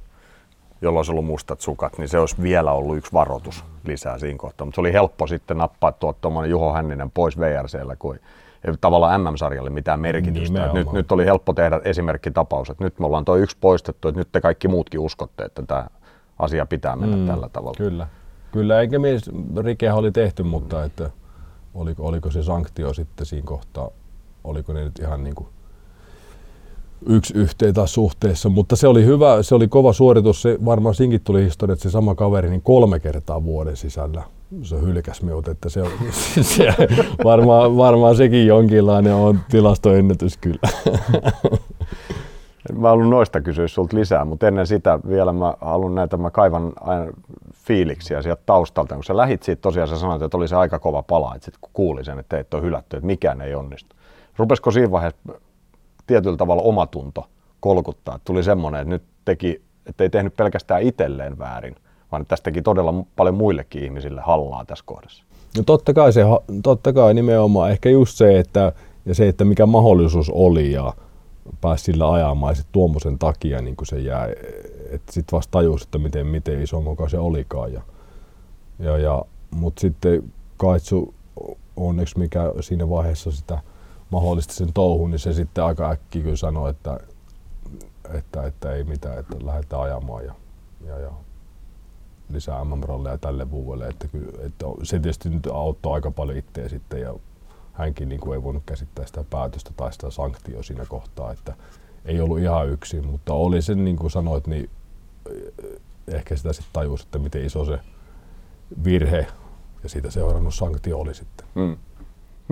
jolla olisi ollut mustat sukat, niin se olisi vielä ollut yksi varoitus lisää siinä kohtaa. Mutta se oli helppo sitten nappaa tuo tuommoinen Juho Hänninen pois VRCllä, kun ei tavallaan MM-sarjalle mitään merkitystä. Nyt, nyt oli helppo tehdä esimerkkitapaus, että nyt me ollaan tuo yksi poistettu, että nyt te kaikki muutkin uskotte, että tämä asia pitää mennä mm, tällä tavalla. Kyllä. Kyllä, eikä mies, rikeä oli tehty, mutta että oliko, oliko se sanktio sitten siinä kohtaa, oliko ne nyt ihan niin kuin yksi yhteen taas suhteessa, mutta se oli hyvä, se oli kova suoritus. Se varmaan sinkin tuli historia, että se sama kaveri niin kolme kertaa vuoden sisällä se hylkäs minut, että se, se varmaan, varmaan sekin jonkinlainen on tilastoennätys kyllä. Mä haluan noista kysyä sulta lisää, mutta ennen sitä vielä mä haluan näitä, mä kaivan aina fiiliksiä sieltä taustalta. Kun sä lähit siitä tosiaan, sä sanoit, että oli se aika kova pala, että sit kun kuuli sen, että teitä on hylätty, että mikään ei onnistu. Rupesiko siinä vaiheessa tietyllä tavalla omatunto kolkuttaa. Tuli semmoinen, että nyt teki, että ei tehnyt pelkästään itselleen väärin, vaan tästä teki todella paljon muillekin ihmisille hallaa tässä kohdassa. No totta kai, se, totta kai nimenomaan. Ehkä just se, että, ja se, että mikä mahdollisuus oli ja, pääsi sillä ajamaan ja tuommoisen takia niin se jää, että sitten vasta tajus, että miten, miten iso moka se olikaan. Ja, ja, ja, Mutta sitten Kaitsu onneksi mikä siinä vaiheessa sitä mahdollisesti sen touhun, niin se sitten aika äkkiä kyllä sanoi, että, että, että ei mitään, että lähdetään ajamaan ja, ja, ja lisää MM-ralleja tälle vuodelle. Että, kyllä, että se tietysti nyt auttoi aika paljon itseä sitten ja hänkin niin kuin ei voinut käsittää sitä päätöstä tai sitä sanktioa siinä kohtaa, että ei ollut ihan yksin, mutta oli sen niin kuin sanoit, niin ehkä sitä sitten tajusi, että miten iso se virhe ja siitä seurannut sanktio oli sitten. Mm.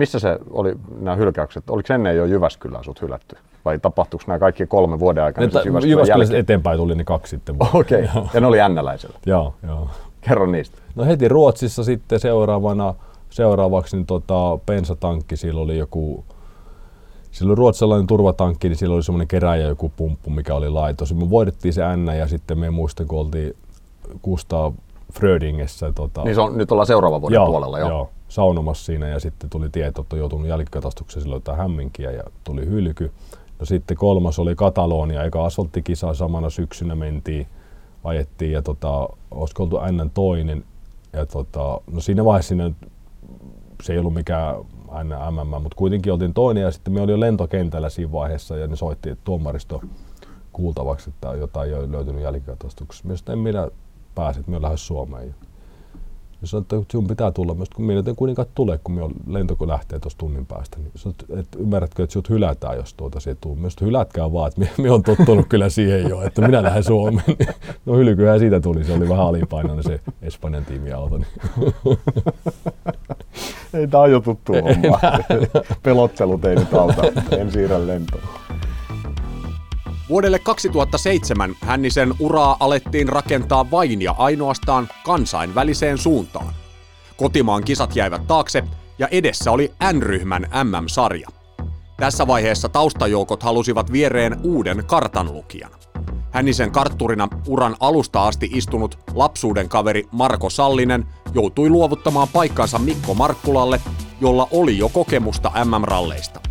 Missä se oli nämä hylkäykset? Oliko ennen jo Jyväskylään sut hylätty? Vai tapahtuiko nämä kaikki kolme vuoden aikana? Ne, Jyväskylän Jyväskylästä eteenpäin tuli ne kaksi sitten. Okei, okay. ja ne oli ännäläisellä? joo, joo. Kerro niistä. No heti Ruotsissa sitten seuraavana, seuraavaksi niin tota, pensatankki, sillä oli joku Silloin ruotsalainen turvatankki, niin sillä oli semmoinen keräjä joku pumppu, mikä oli laitos. Me voidettiin se N ja sitten me muistan, kun oltiin Gustav Frödingessä. Tota, niin se on, nyt ollaan seuraavan vuoden joo, puolella, joo. joo. Saunomassa siinä ja sitten tuli tieto, että on joutunut jälkikatastukseen silloin jotain hämminkiä ja tuli hylky. No sitten kolmas oli Katalonia, eikä asfalttikisa samana syksynä mentiin, ajettiin ja tota, olisiko oltu N toinen. Ja tota, no siinä vaiheessa siinä, se ei ollut mikään aina MM, mutta kuitenkin oltiin toinen ja sitten me oli jo lentokentällä siinä vaiheessa ja ne soitti tuomaristo kuultavaksi, että jotain ei ole löytynyt jälkikatastuksessa. Myös en minä pääsit, me lähes Suomeen. Ja sanoin, että sinun pitää tulla myös, kun minä kuitenkaan tulee, kun minä lentoko lähtee tuossa tunnin päästä. Niin sanoin, että ymmärrätkö, että sinut hylätään, jos tuota se tuu. Myös hylätkää vaan, että minä olen tottunut kyllä siihen jo, että minä lähden Suomeen. No hylkyhän siitä tuli, se oli vähän alipainoinen se Espanjan tiimiauto. Niin. Ei tämä on jo tuttu homma. Pelottelut ei nyt auta, en siirrä lentoon. Vuodelle 2007 Hännisen uraa alettiin rakentaa vain ja ainoastaan kansainväliseen suuntaan. Kotimaan kisat jäivät taakse ja edessä oli N-ryhmän MM-sarja. Tässä vaiheessa taustajoukot halusivat viereen uuden kartanlukijan. Hännisen kartturina uran alusta asti istunut lapsuuden kaveri Marko Sallinen joutui luovuttamaan paikkansa Mikko Markkulalle, jolla oli jo kokemusta MM-ralleista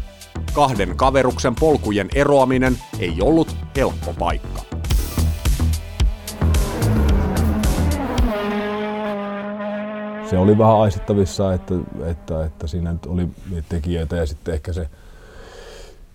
kahden kaveruksen polkujen eroaminen ei ollut helppo paikka. Se oli vähän aistittavissa, että, että, että siinä nyt oli tekijöitä ja sitten ehkä se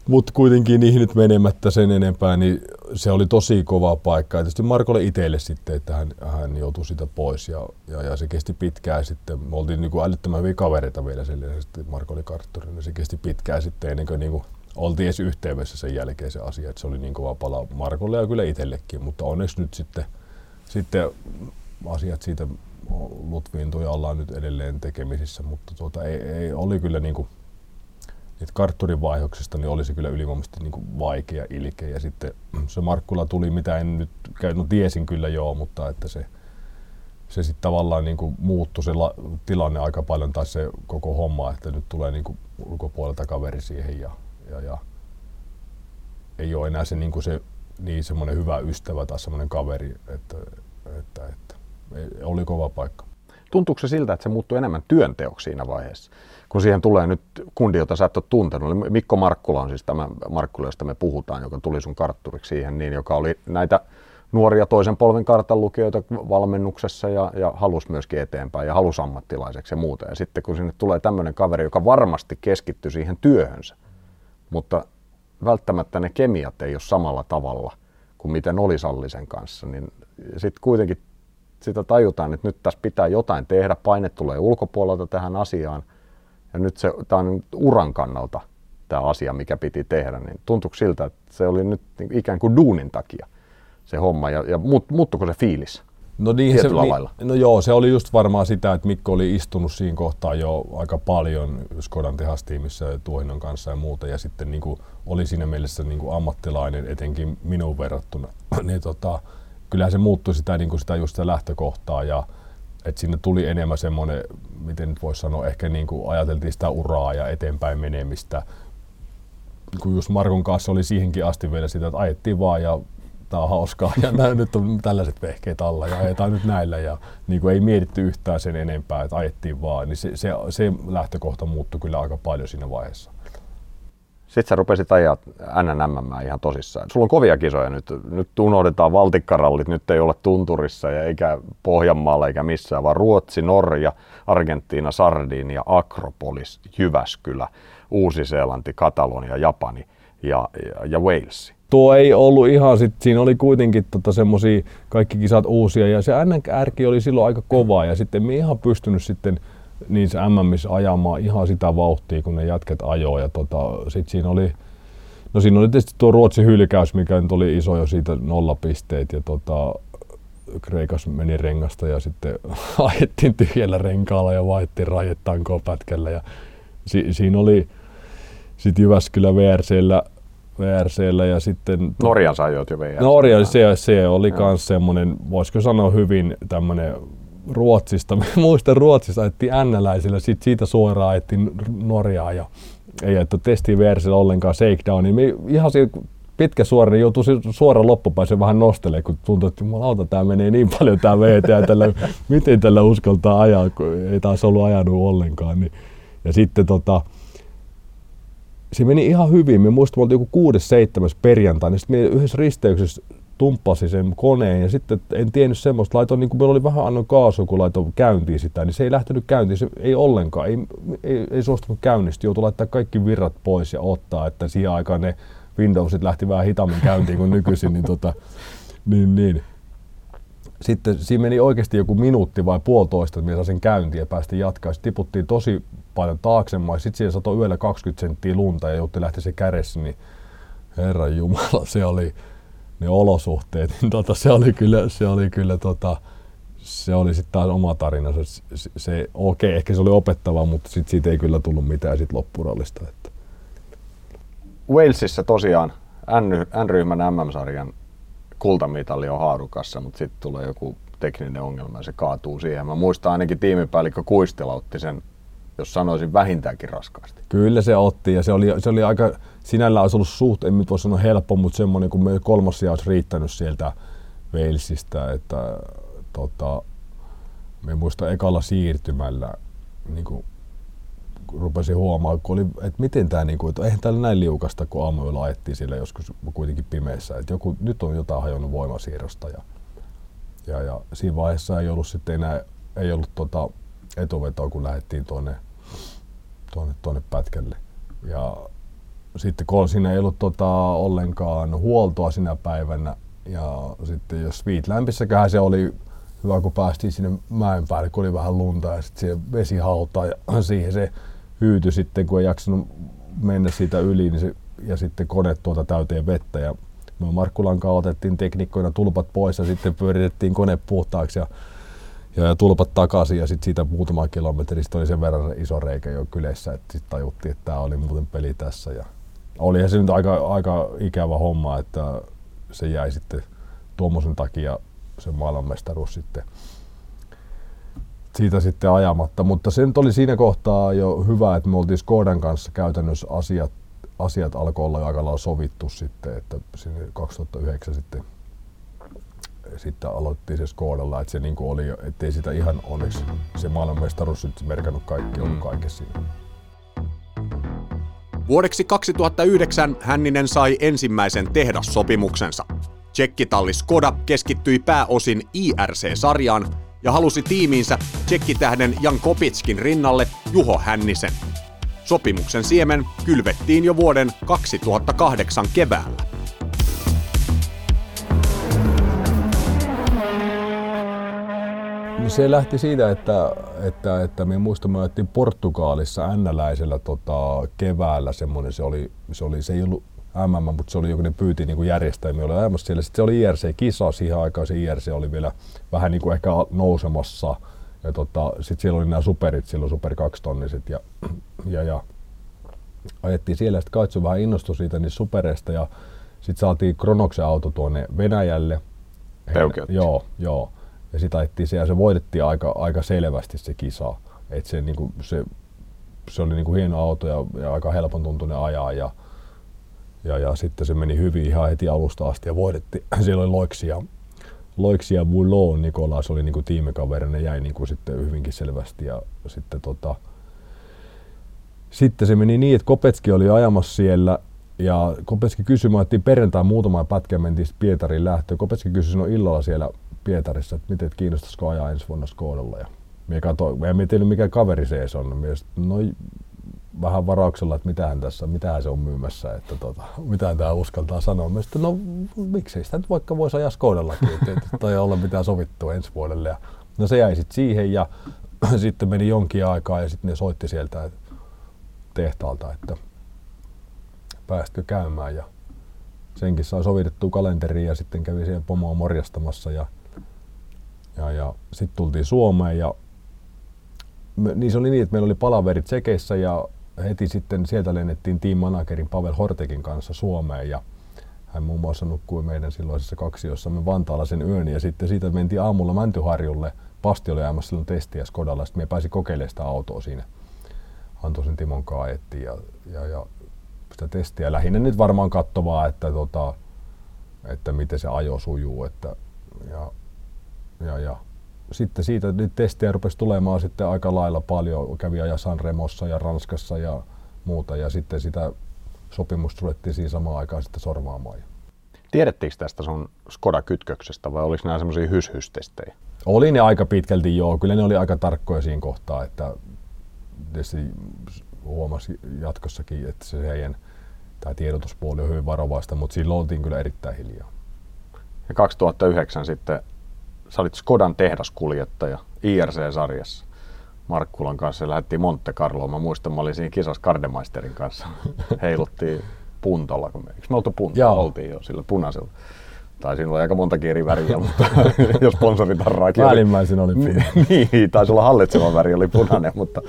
mutta kuitenkin niihin nyt menemättä sen enempää, niin se oli tosi kova paikka. Ja tietysti Markolle itselle sitten, että hän, hän joutui sitä pois ja, ja, ja se kesti pitkään sitten. Me oltiin niin kuin älyttömän hyviä kavereita vielä sen että Marko oli kartturi, niin se kesti pitkään sitten ennen kuin, niin kuin oltiin edes yhteydessä sen jälkeen se asia, että se oli niin kova pala Markolle ja kyllä itsellekin, mutta onneksi nyt sitten, sitten asiat siitä lutviintui ja ollaan nyt edelleen tekemisissä, mutta tuota, ei, ei, oli kyllä niin kuin, niitä kartturin vaihdoksista niin olisi kyllä ylivoimaisesti niin vaikea ilkeä. Ja sitten se Markkula tuli, mitä en nyt no tiesin kyllä joo, mutta että se, se sitten tavallaan niin kuin muuttui se la, tilanne aika paljon, tai se koko homma, että nyt tulee niin kuin ulkopuolelta kaveri siihen ja, ja, ja ei ole enää se, niin kuin se niin semmoinen hyvä ystävä tai semmoinen kaveri, että, että, että, että oli kova paikka. Tuntuuko se siltä, että se muuttui enemmän työnteoksi siinä vaiheessa? Kun siihen tulee nyt kundi, jota sä et ole tuntenut. Mikko Markkula on siis tämä Markkula, josta me puhutaan, joka tuli sun kartturiksi siihen, niin joka oli näitä nuoria toisen polven kartanlukijoita valmennuksessa ja, ja halusi myöskin eteenpäin ja halusi ammattilaiseksi ja muuta. Ja sitten kun sinne tulee tämmöinen kaveri, joka varmasti keskittyy siihen työhönsä, mutta välttämättä ne kemiat ei ole samalla tavalla kuin miten oli Sallisen kanssa, niin sitten kuitenkin sitä tajutaan, että nyt tässä pitää jotain tehdä, paine tulee ulkopuolelta tähän asiaan – ja nyt se, tämä on uran kannalta tämä asia, mikä piti tehdä, niin tuntuuko siltä, että se oli nyt ikään kuin duunin takia se homma ja, ja muuttuiko se fiilis? No, niin, se, niin, no joo, se oli just varmaan sitä, että Mikko oli istunut siinä kohtaa jo aika paljon Skodan tehastiimissä Tuohinon kanssa ja muuta, ja sitten niin kuin, oli siinä mielessä niin kuin ammattilainen, etenkin minuun verrattuna. niin, tota, kyllähän se muuttui sitä, niin kuin sitä just sitä lähtökohtaa, ja että sinne tuli enemmän semmoinen, miten nyt voisi sanoa, ehkä niin kuin ajateltiin sitä uraa ja eteenpäin menemistä. Kun just Markon kanssa oli siihenkin asti vielä sitä, että ajettiin vaan ja tämä on hauskaa ja nää, nyt on tällaiset vehkeet alla ja ajetaan nyt näillä ja niin kuin ei mietitty yhtään sen enempää, että ajettiin vaan, niin se, se, se lähtökohta muuttui kyllä aika paljon siinä vaiheessa Sitten sä rupesit ajaa NNMM ihan tosissaan. Sulla on kovia kisoja nyt. Nyt unohdetaan valtikkarallit, nyt ei ole tunturissa ja eikä Pohjanmaalla eikä missään, vaan Ruotsi, Norja, Argentiina, Sardinia, Akropolis, Jyväskylä, Uusi-Seelanti, Katalonia, Japani ja, ja, ja Wales. Tuo ei ollut ihan, sit, siinä oli kuitenkin tota semmosia kaikki kisat uusia ja se NNR oli silloin aika kovaa ja sitten me ihan pystynyt sitten niin se MMissä ajamaan ihan sitä vauhtia, kun ne jätket ajoi. Ja tota, sit siinä oli, no siinä oli tietysti tuo Ruotsin hylkäys, mikä nyt oli iso jo siitä nollapisteet. Ja tota, Kreikas meni rengasta ja sitten ajettiin tyhjällä renkaalla ja vaihdettiin rajettankoa pätkällä. Ja si, siinä oli sitten Jyväskylä VRCllä, VRCllä ja sitten... Norjan ajoit jo VRC. Norja, se, se oli myös semmoinen, voisiko sanoa hyvin tämmöinen Ruotsista, muistan Ruotsista ajettiin Ännäläisillä, sit siitä suoraan ajettiin Norjaa ja ei ajettu testiversilla ollenkaan shakedownia. Me ihan se pitkä suora, niin joutui suoraan loppupäässä vähän nostelemaan, kun tuntui, että jumalauta, tämä menee niin paljon tämä VT tällä, miten tällä uskaltaa ajaa, kun ei taas ollut ajanut ollenkaan. Niin. Ja sitten tota, se meni ihan hyvin. Me muistan, että joku 6-7 perjantai, niin sitten yhdessä risteyksessä tumppasi sen koneen ja sitten en tiennyt semmoista, laitoin, niin kuin meillä oli vähän annoin kaasu, kun laitoin käyntiin sitä, niin se ei lähtenyt käyntiin, se ei ollenkaan, ei, ei, ei suostunut käynnistä, joutui laittaa kaikki virrat pois ja ottaa, että siihen aikaan ne Windowsit lähti vähän hitaammin käyntiin kuin nykyisin, niin, tota, niin, niin. Sitten siinä meni oikeasti joku minuutti vai puolitoista, että me sen käyntiin ja päästiin jatkaa. Sitten tiputtiin tosi paljon taaksemaan. Sitten siihen satoi yöllä 20 senttiä lunta ja jutti lähti se kädessä, niin herran jumala, se oli, ne olosuhteet, niin tota, se oli kyllä, se oli kyllä tota, se oli sitten taas oma tarina. Se, se, se okei, okay, ehkä se oli opettava, mutta sit siitä ei kyllä tullut mitään sit loppurallista. Että. Walesissa tosiaan N-ryhmän MM-sarjan kultamitali on haarukassa, mutta sitten tulee joku tekninen ongelma ja se kaatuu siihen. Mä muistan ainakin tiimipäällikkö Kuistela otti sen, jos sanoisin vähintäänkin raskaasti. Kyllä se otti ja se oli, se oli aika, sinällään olisi ollut suht, en nyt voi sanoa helppo, mutta semmoinen, kun kolmas sija olisi riittänyt sieltä Walesista, että tota, me muista ekalla siirtymällä niin kuin, rupesin huomaamaan, kun oli, että miten tämä, niin kuin, että eihän täällä näin liukasta, kun aamuilla ajettiin siellä joskus kuitenkin pimeässä, että joku, nyt on jotain hajonnut voimasiirrosta ja, ja, ja siinä vaiheessa ei ollut sitten enää, ei ollut tota etuvetoa, kun lähdettiin tuonne, tuonne, tuonne pätkälle. Ja sitten kun siinä ei ollut tota, ollenkaan huoltoa sinä päivänä, ja sitten jos Sweetlampissäköhän se oli hyvä, kun päästiin sinne mäen päälle, kun oli vähän lunta ja sitten siihen vesi hautaa ja siihen se hyytyi sitten, kun ei jaksanut mennä siitä yli niin se, ja sitten kone tuota täyteen vettä ja me Markkulan kanssa otettiin teknikkoina tulpat pois ja sitten pyöritettiin kone puhtaaksi ja, ja, ja tulpat takaisin ja sitten siitä muutama kilometri oli sen verran iso reikä jo kyleissä, että sitten tajuttiin, että tämä oli muuten peli tässä ja olihan se nyt aika, aika ikävä homma, että se jäi sitten tuommoisen takia se maailmanmestaruus sitten siitä sitten ajamatta. Mutta se nyt oli siinä kohtaa jo hyvä, että me oltiin Skodan kanssa käytännössä asiat, asiat alkoi olla aika lailla sovittu sitten, että sinne 2009 sitten, sitten aloittiin se Skodalla, että se niin kuin oli, ettei sitä ihan onneksi se maailmanmestaruus sitten merkannut kaikki, ollut kaikessa siinä. Vuodeksi 2009 Hänninen sai ensimmäisen tehdassopimuksensa. Tsekkitalli Skoda keskittyi pääosin IRC-sarjaan ja halusi tiimiinsä tsekkitähden Jan Kopitskin rinnalle Juho Hännisen. Sopimuksen siemen kylvettiin jo vuoden 2008 keväällä. Se lähti siitä, että, että, että me muistamme, että Portugalissa Ännäläisellä tota, keväällä semmoinen, se oli, se oli, se ei ollut MM, mutta se oli joku, ne pyyti niin järjestäjä, oli ajamassa siellä. Sitten se oli IRC-kisa, siihen aikaan se IRC oli vielä vähän niin kuin ehkä nousemassa. Ja tota, sitten siellä oli nämä superit, silloin super 2 tonniset ja, ja, ja ajettiin siellä, sitten Kaitsu vähän innostui siitä niin supereista ja sitten saatiin Kronoksen auto tuonne Venäjälle. Joo, joo. Ja sitten ajettiin siellä, se voitettiin aika, aika selvästi se kisa. Et se, niinku, se, se oli niinku hieno auto ja, ja aika helpon tuntunen ajaa ja, ja, ja sitten se meni hyvin ihan heti alusta asti ja voitettiin. Siellä oli Loiksia, Loiksia Boulon, Nikolas oli niinku tiimikaveri, ne jäi niinku sitten hyvinkin selvästi ja sitten tota, sitten se meni niin, että Kopetski oli ajamassa siellä ja Kopetski kysyi, otettiin perjantai muutama pätkä, mentiin Pietarin lähtöön. Kopetski kysyi sinun illalla siellä Pietarissa, että miten kiinnostaisiko ajaa ensi vuonna Skodalla. Ja minä katsoin, mä en tiedä mikä kaveri se on. Minä no vähän varauksella, että mitähän tässä, mitähän se on myymässä, että tota, mitähän tämä uskaltaa sanoa. Mä sitten, no miksei sitä nyt vaikka voisi ajaa Skodallakin, että, että toi olla mitään sovittua ensi vuodelle. Ja, no se jäi sitten siihen ja sitten meni jonkin aikaa ja sitten ne soitti sieltä tehtaalta, että päästkö käymään ja senkin sai sovitettua kalenteriin ja sitten kävi siihen pomoa morjastamassa ja, ja, ja sitten tultiin Suomeen ja me, niin se oli niin, että meillä oli palaverit Tsekeissä ja heti sitten sieltä lennettiin team managerin Pavel Hortekin kanssa Suomeen ja hän muun muassa nukkui meidän silloisessa kaksiossamme Vantaalla sen yön ja sitten siitä mentiin aamulla Mäntyharjulle. Pasti oli ajamassa silloin testiä Skodalla, sitten me pääsi kokeilemaan sitä autoa siinä. Antoisen Timon kanssa ja, ja, ja sitä testiä. Lähinnä nyt varmaan katsovaa, että, tota, että miten se ajo sujuu. Että, ja, ja, ja. Sitten siitä nyt testiä rupesi tulemaan sitten aika lailla paljon. Kävi ajaa Sanremossa ja Ranskassa ja muuta. Ja sitten sitä sopimusta ruvettiin siinä samaan aikaan sitten sorvaamaan. Tiedettiinkö tästä sun Skoda-kytköksestä vai oliko nämä semmoisia hyshystestejä? Oli ne aika pitkälti joo. Kyllä ne oli aika tarkkoja siinä kohtaa, että tietysti huomasi jatkossakin, että se heidän tämä tiedotuspuoli on hyvin varovaista, mutta silloin oltiin kyllä erittäin hiljaa. Ja 2009 sitten sä olit Skodan tehdaskuljettaja IRC-sarjassa. Markkulan kanssa lähdettiin Monte Carloon. Mä muistan, mä olin siinä kisassa Kardemeisterin kanssa. Heiluttiin puntolla. Kun me, eikö me oltu puntolla? Joo. Oltiin jo sillä punaisella. Tai siinä oli aika monta eri väriä, mutta jos sponsoritarraakin oli. Välimmäisin oli punainen. niin, taisi olla hallitseva väri, oli punainen, mutta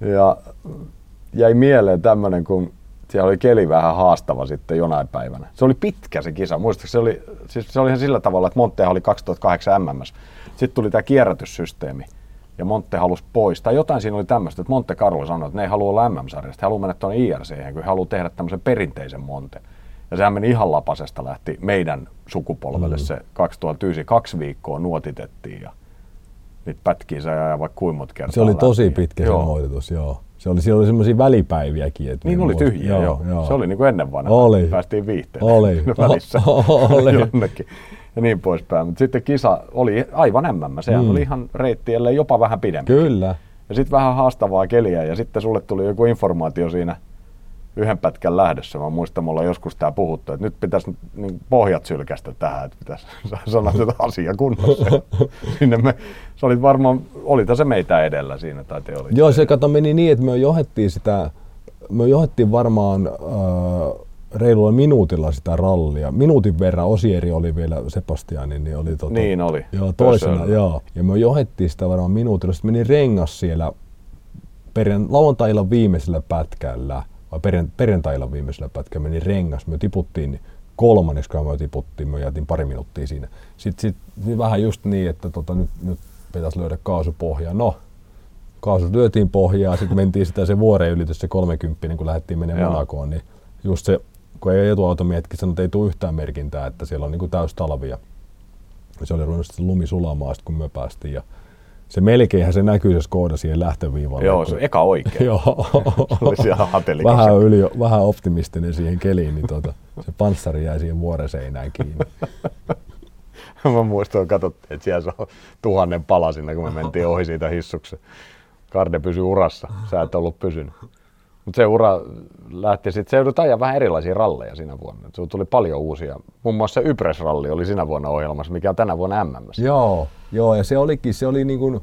ja jäi mieleen tämmöinen, kun siellä oli keli vähän haastava sitten jonain päivänä. Se oli pitkä se kisa. Muistatko, se oli, siis se oli ihan sillä tavalla, että Montehan oli 2008 MMS. Sitten tuli tämä kierrätyssysteemi ja Monte halusi pois. Tai jotain siinä oli tämmöistä, että Monte Carlo sanoi, että ne ei halua olla MM-sarjasta, he haluaa mennä tuonne IRC, kun he haluaa tehdä tämmöisen perinteisen Monte. Ja sehän meni ihan lapasesta lähti meidän sukupolvelle mm. se 2009, kaksi viikkoa nuotitettiin ja niitä pätkiä sai ajaa vaikka kuinka kertaa Se oli tosi läpi. pitkä joo. se moititus, joo. Se oli, siellä oli semmoisia välipäiviäkin. Että niin oli tyhjiä, joo, joo. joo. Se oli niin kuin ennen vanhaa. Oli. Päästiin viihteelle oli. välissä oli. jonnekin ja niin poispäin. Mutta sitten kisa oli aivan MM. Sehän mm. oli ihan reitti, ellei jopa vähän pidempi. Kyllä. Ja sitten vähän haastavaa keliä ja sitten sulle tuli joku informaatio siinä yhden pätkän lähdössä. Mä muistan, mulla on joskus tämä puhuttu, että nyt pitäisi niin pohjat sylkästä tähän, että pitäisi sanoa tätä asia kunnossa. Sinne me, se oli varmaan, oli se meitä edellä siinä tai te olitte. Joo, se kato meni niin, että me johdettiin sitä, me johdettiin varmaan äh, reilulla minuutilla sitä rallia. Minuutin verran Osieri oli vielä Sebastianin, niin oli tota, Niin oli. Joo, toisena, joo. Ja me johdettiin sitä varmaan minuutilla. Sitten meni rengas siellä perjan, lauantai viimeisellä pätkällä vai perjantailla viimeisellä pätkällä meni rengas. Me tiputtiin kolmanneksi, kun me tiputtiin, me jätin pari minuuttia siinä. Sitten sit, sit vähän just niin, että tota, nyt, nyt pitäisi löydä kaasupohjaa. No, kaasu lyötiin pohjaa, sitten mentiin sitä se vuoren ylitys, se 30, kun lähdettiin menemään Monakoon, niin just se, kun ei etuautomietkin sanoi, että ei tule yhtään merkintää, että siellä on niin kuin täys talvia. Se oli ruvennut lumi sulamaan, kun me päästiin. Ja se melkeinhän se näkyy se Skoda siihen lähtöviivalle. Joo, se eka oikein. Joo. vähän, yli, vähän optimistinen siihen keliin, niin tuota, se panssari jäi siihen vuoreseinään kiinni. Mä muistan, että katsottiin, että siellä se on tuhannen palasina, kun me mentiin ohi siitä hissuksesta. Karde pysyi urassa, sä et ollut pysynyt. Mutta se ura lähti sitten, se joudut ajaa vähän erilaisia ralleja siinä vuonna. Se tuli paljon uusia. Muun muassa Ypres-ralli oli siinä vuonna ohjelmassa, mikä on tänä vuonna MM. Joo, joo, ja se olikin, se oli niin kuin,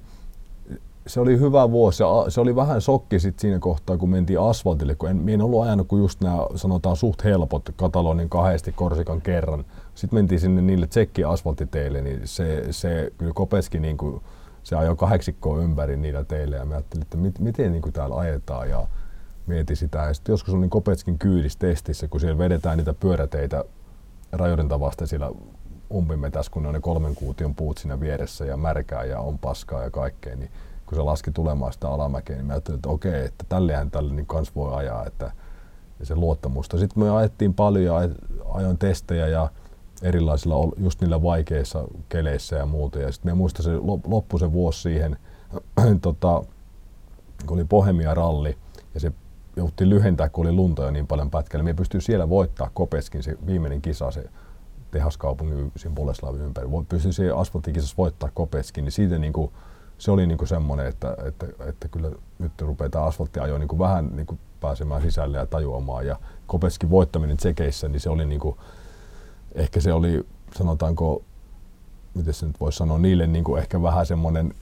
se oli hyvä vuosi ja se oli vähän sokki sit siinä kohtaa, kun mentiin asfaltille, kun en, en ollut ajanut kuin just nämä sanotaan suht helpot Katalonin kahdesti Korsikan kerran. Sitten mentiin sinne niille tsekki asfaltiteille, niin se, se kyllä Kopeski niin kuin, se ajoi kahdeksikkoa ympäri niillä teille ja mä ajattelin, että mit, miten niin kuin täällä ajetaan ja mietin sitä. Ja sitten joskus olin Kopetskin kyydistestissä, kun siellä vedetään niitä pyöräteitä rajoidenta vasten siellä umpimetässä, kun ne on ne kolmen kuution puut siinä vieressä ja märkää ja on paskaa ja kaikkea, niin kun se laski tulemaan sitä alamäkeä, niin mä ajattelin, että okei, että tälleen tälle niin kans voi ajaa, että se luottamusta. Sitten me ajettiin paljon ja ajoin testejä ja erilaisilla, just niillä vaikeissa keleissä ja muuta. Ja sitten me muistan se loppu se vuosi siihen, tota, kun oli Bohemia ralli ja se jouduttiin lyhentää, kun oli lunta jo niin paljon pätkällä. Me pystyy siellä voittaa Kopetskin se viimeinen kisa, se tehaskaupungin siinä Boleslavin ympäri. Pystyi siellä asfalttikisassa voittaa Kopetskin, niin siitä niin kuin, se oli niin kuin semmoinen, että, että, että, kyllä nyt rupeaa tämä asfalttiajo niin kuin vähän niin kuin pääsemään sisälle ja tajuamaan. Ja Kopetskin voittaminen tsekeissä, niin se oli niin kuin, ehkä se oli, sanotaanko, miten se nyt voisi sanoa, niille niin kuin ehkä vähän semmoinen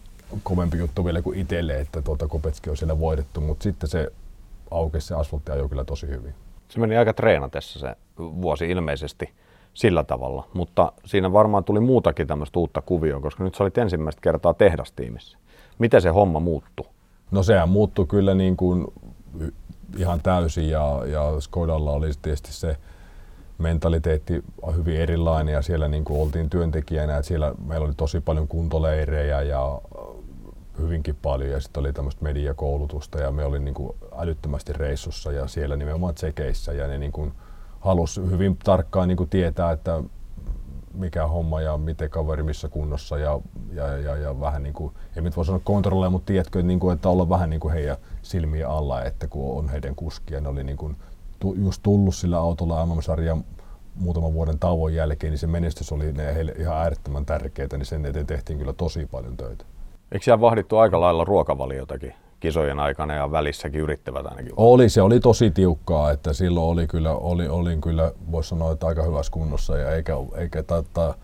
kovempi juttu vielä kuin itselle, että tuota Kopetski on siellä voitettu, mutta sitten se aukesi se asfalttiajo kyllä tosi hyvin. Se meni aika treenatessa se vuosi ilmeisesti sillä tavalla, mutta siinä varmaan tuli muutakin tämmöistä uutta kuvioa, koska nyt sä olit ensimmäistä kertaa tehdastiimissä. Miten se homma muuttui? No sehän muuttui kyllä niin kuin ihan täysin ja, ja Skodalla oli tietysti se mentaliteetti hyvin erilainen ja siellä niin kuin oltiin työntekijänä, että siellä meillä oli tosi paljon kuntoleirejä ja hyvinkin paljon ja sitten oli tämmöistä mediakoulutusta ja me oli niin kuin älyttömästi reissussa ja siellä nimenomaan tsekeissä ja ne niin kuin halusi hyvin tarkkaan niin kuin tietää, että mikä homma ja miten kaveri missä kunnossa ja, ja, ja, ja vähän niin kuin, ei nyt voi sanoa kontrolleja, mutta tiedätkö, niin kuin, että olla vähän niin kuin heidän silmiä alla, että kun on heidän kuskia, ne oli niin kuin, just tullut sillä autolla MM-sarjan muutaman vuoden tauon jälkeen, niin se menestys oli heille ihan äärettömän tärkeää, niin sen eteen tehtiin kyllä tosi paljon töitä. Eikö siellä vahdittu aika lailla ruokavaliotakin kisojen aikana ja välissäkin yrittävät ainakin? Oli, se oli tosi tiukkaa, että silloin oli kyllä, oli, olin kyllä, voisi sanoa, että aika hyvässä kunnossa ja eikä, eikä, tata,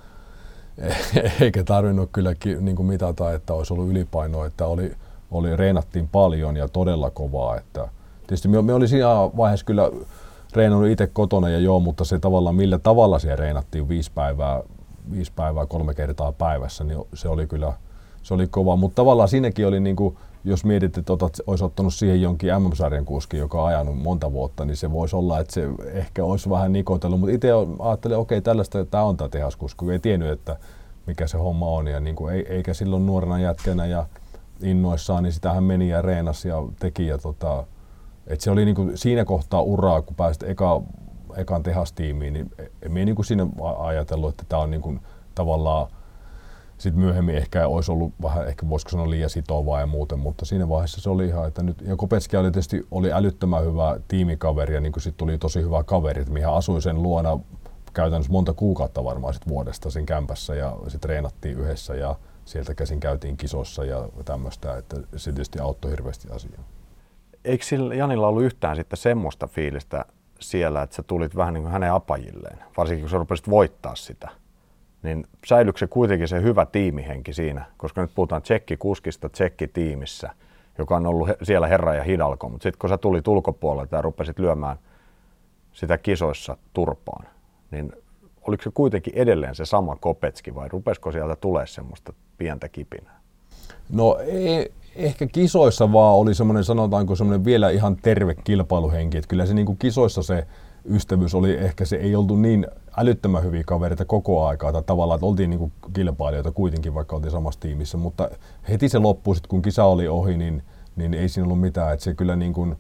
eikä tarvinnut kyllä niin kuin mitata, että olisi ollut ylipainoa, että oli, oli, reenattiin paljon ja todella kovaa, että tietysti me, me oli siinä vaiheessa kyllä reenannut itse kotona ja joo, mutta se tavallaan millä tavalla siellä reenattiin viisi päivää, viisi päivää kolme kertaa päivässä, niin se oli kyllä se oli kova. Mutta tavallaan siinäkin oli, niin kuin, jos mietit, että otat, olisi ottanut siihen jonkin MM-sarjan kuski, joka on ajanut monta vuotta, niin se voisi olla, että se ehkä olisi vähän nikotellut. Mutta itse ajattelin, että okei, tällaista tämä on tämä tehaskusku. Ei tiennyt, että mikä se homma on. Ja niin kuin, eikä silloin nuorena jätkänä ja innoissaan, niin sitähän meni ja reenasi ja teki. Ja tota, et se oli niin kuin siinä kohtaa uraa, kun pääsit eka, ekan tehastiimiin, niin en minä niin kuin siinä ajatellut, että tämä on niin kuin tavallaan sitten myöhemmin ehkä olisi ollut vähän, ehkä voisiko sanoa liian sitovaa ja muuten, mutta siinä vaiheessa se oli ihan, että nyt, ja Kopetski oli tietysti oli älyttömän hyvä tiimikaveri ja niin kuin tuli tosi hyvä kaveri, että mihin asui sen luona käytännössä monta kuukautta varmaan sit vuodesta sen kämpässä ja sitten treenattiin yhdessä ja sieltä käsin käytiin kisossa ja tämmöistä, että se tietysti auttoi hirveästi asiaa. Eikö sillä Janilla ollut yhtään sitten semmoista fiilistä siellä, että sä tulit vähän niin kuin hänen apajilleen, varsinkin kun sä rupesit voittaa sitä? Niin säilyykö se kuitenkin se hyvä tiimihenki siinä, koska nyt puhutaan tsekkikuskista tsekkitiimissä, joka on ollut siellä herra ja hidalko, mutta sitten kun sä tulit ulkopuolelta ja rupesit lyömään sitä kisoissa turpaan, niin oliko se kuitenkin edelleen se sama Kopetski vai rupesiko sieltä tulee semmoista pientä kipinää? No ei, ehkä kisoissa vaan oli semmoinen, sanotaanko semmoinen vielä ihan terve kilpailuhenki. Että kyllä se niin kuin kisoissa se ystävyys oli ehkä se ei oltu niin älyttömän hyviä kavereita koko aikaa, tai tavallaan, että oltiin niin kuin kilpailijoita kuitenkin, vaikka oltiin samassa tiimissä, mutta heti se loppui, sit kun kisa oli ohi, niin, niin ei siinä ollut mitään, että se kyllä niin kuin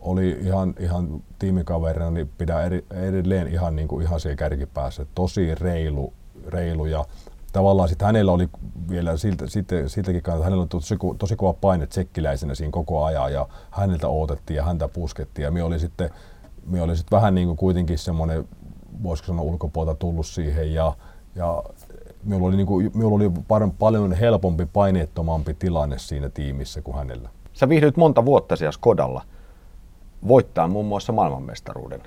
oli ihan, ihan tiimikaverina, niin pidän eri, edelleen ihan, niin kuin, ihan siellä kärkipäässä, tosi reilu, reilu ja tavallaan sitten hänellä oli vielä siltä, sitten, siltäkin kannalta, hänellä oli tosi, tosi kova paine tsekkiläisenä siinä koko ajan ja häneltä odotettiin ja häntä puskettiin. Ja me oli sitten, me oli sitten vähän niin kuin kuitenkin semmoinen, voisiko sanoa ulkopuolta tullut siihen ja, ja minulla oli, niin kuin, minulla oli paljon, paljon helpompi, paineettomampi tilanne siinä tiimissä kuin hänellä. Sä viihdyit monta vuotta siellä Skodalla voittaa muun muassa maailmanmestaruuden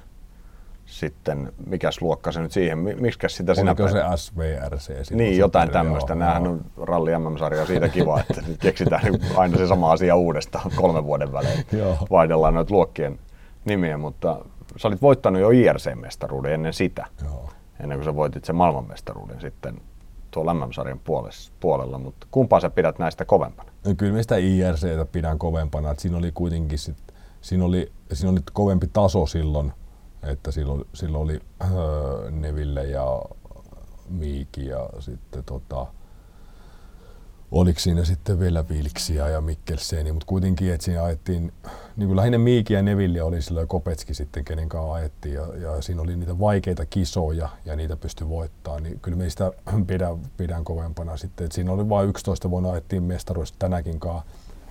sitten, mikäs luokka se nyt siihen, miksi sitä sinä Oliko se SVRC? Niin, jotain tämmöistä. Nämähän on ralli MM-sarja siitä kiva, että nyt keksitään aina se sama asia uudestaan kolmen vuoden välein. Vaihdellaan noita luokkien nimiä, mutta sä olit voittanut jo IRC-mestaruuden ennen sitä, Joo. ennen kuin sä voitit sen maailmanmestaruuden sitten tuolla MM-sarjan puolella, mutta kumpaa sä pidät näistä kovempana? No kyllä mä sitä IRCtä pidän kovempana, että siinä oli kuitenkin sit, siinä oli, siinä oli kovempi taso silloin, että silloin, silloin oli öö, Neville ja Miiki ja sitten tota, oliko siinä sitten vielä Vilksiä ja Mikkelseni, mutta kuitenkin, että siinä ajettiin, niin kuin lähinnä Miiki ja Neville oli silloin Kopetski sitten, kenen kanssa ajettiin, ja, ja siinä oli niitä vaikeita kisoja, ja niitä pystyi voittamaan, niin kyllä meistä pidän, pidän kovempana sitten, että siinä oli vain 11 vuonna ajettiin mestaruudesta tänäkin kanssa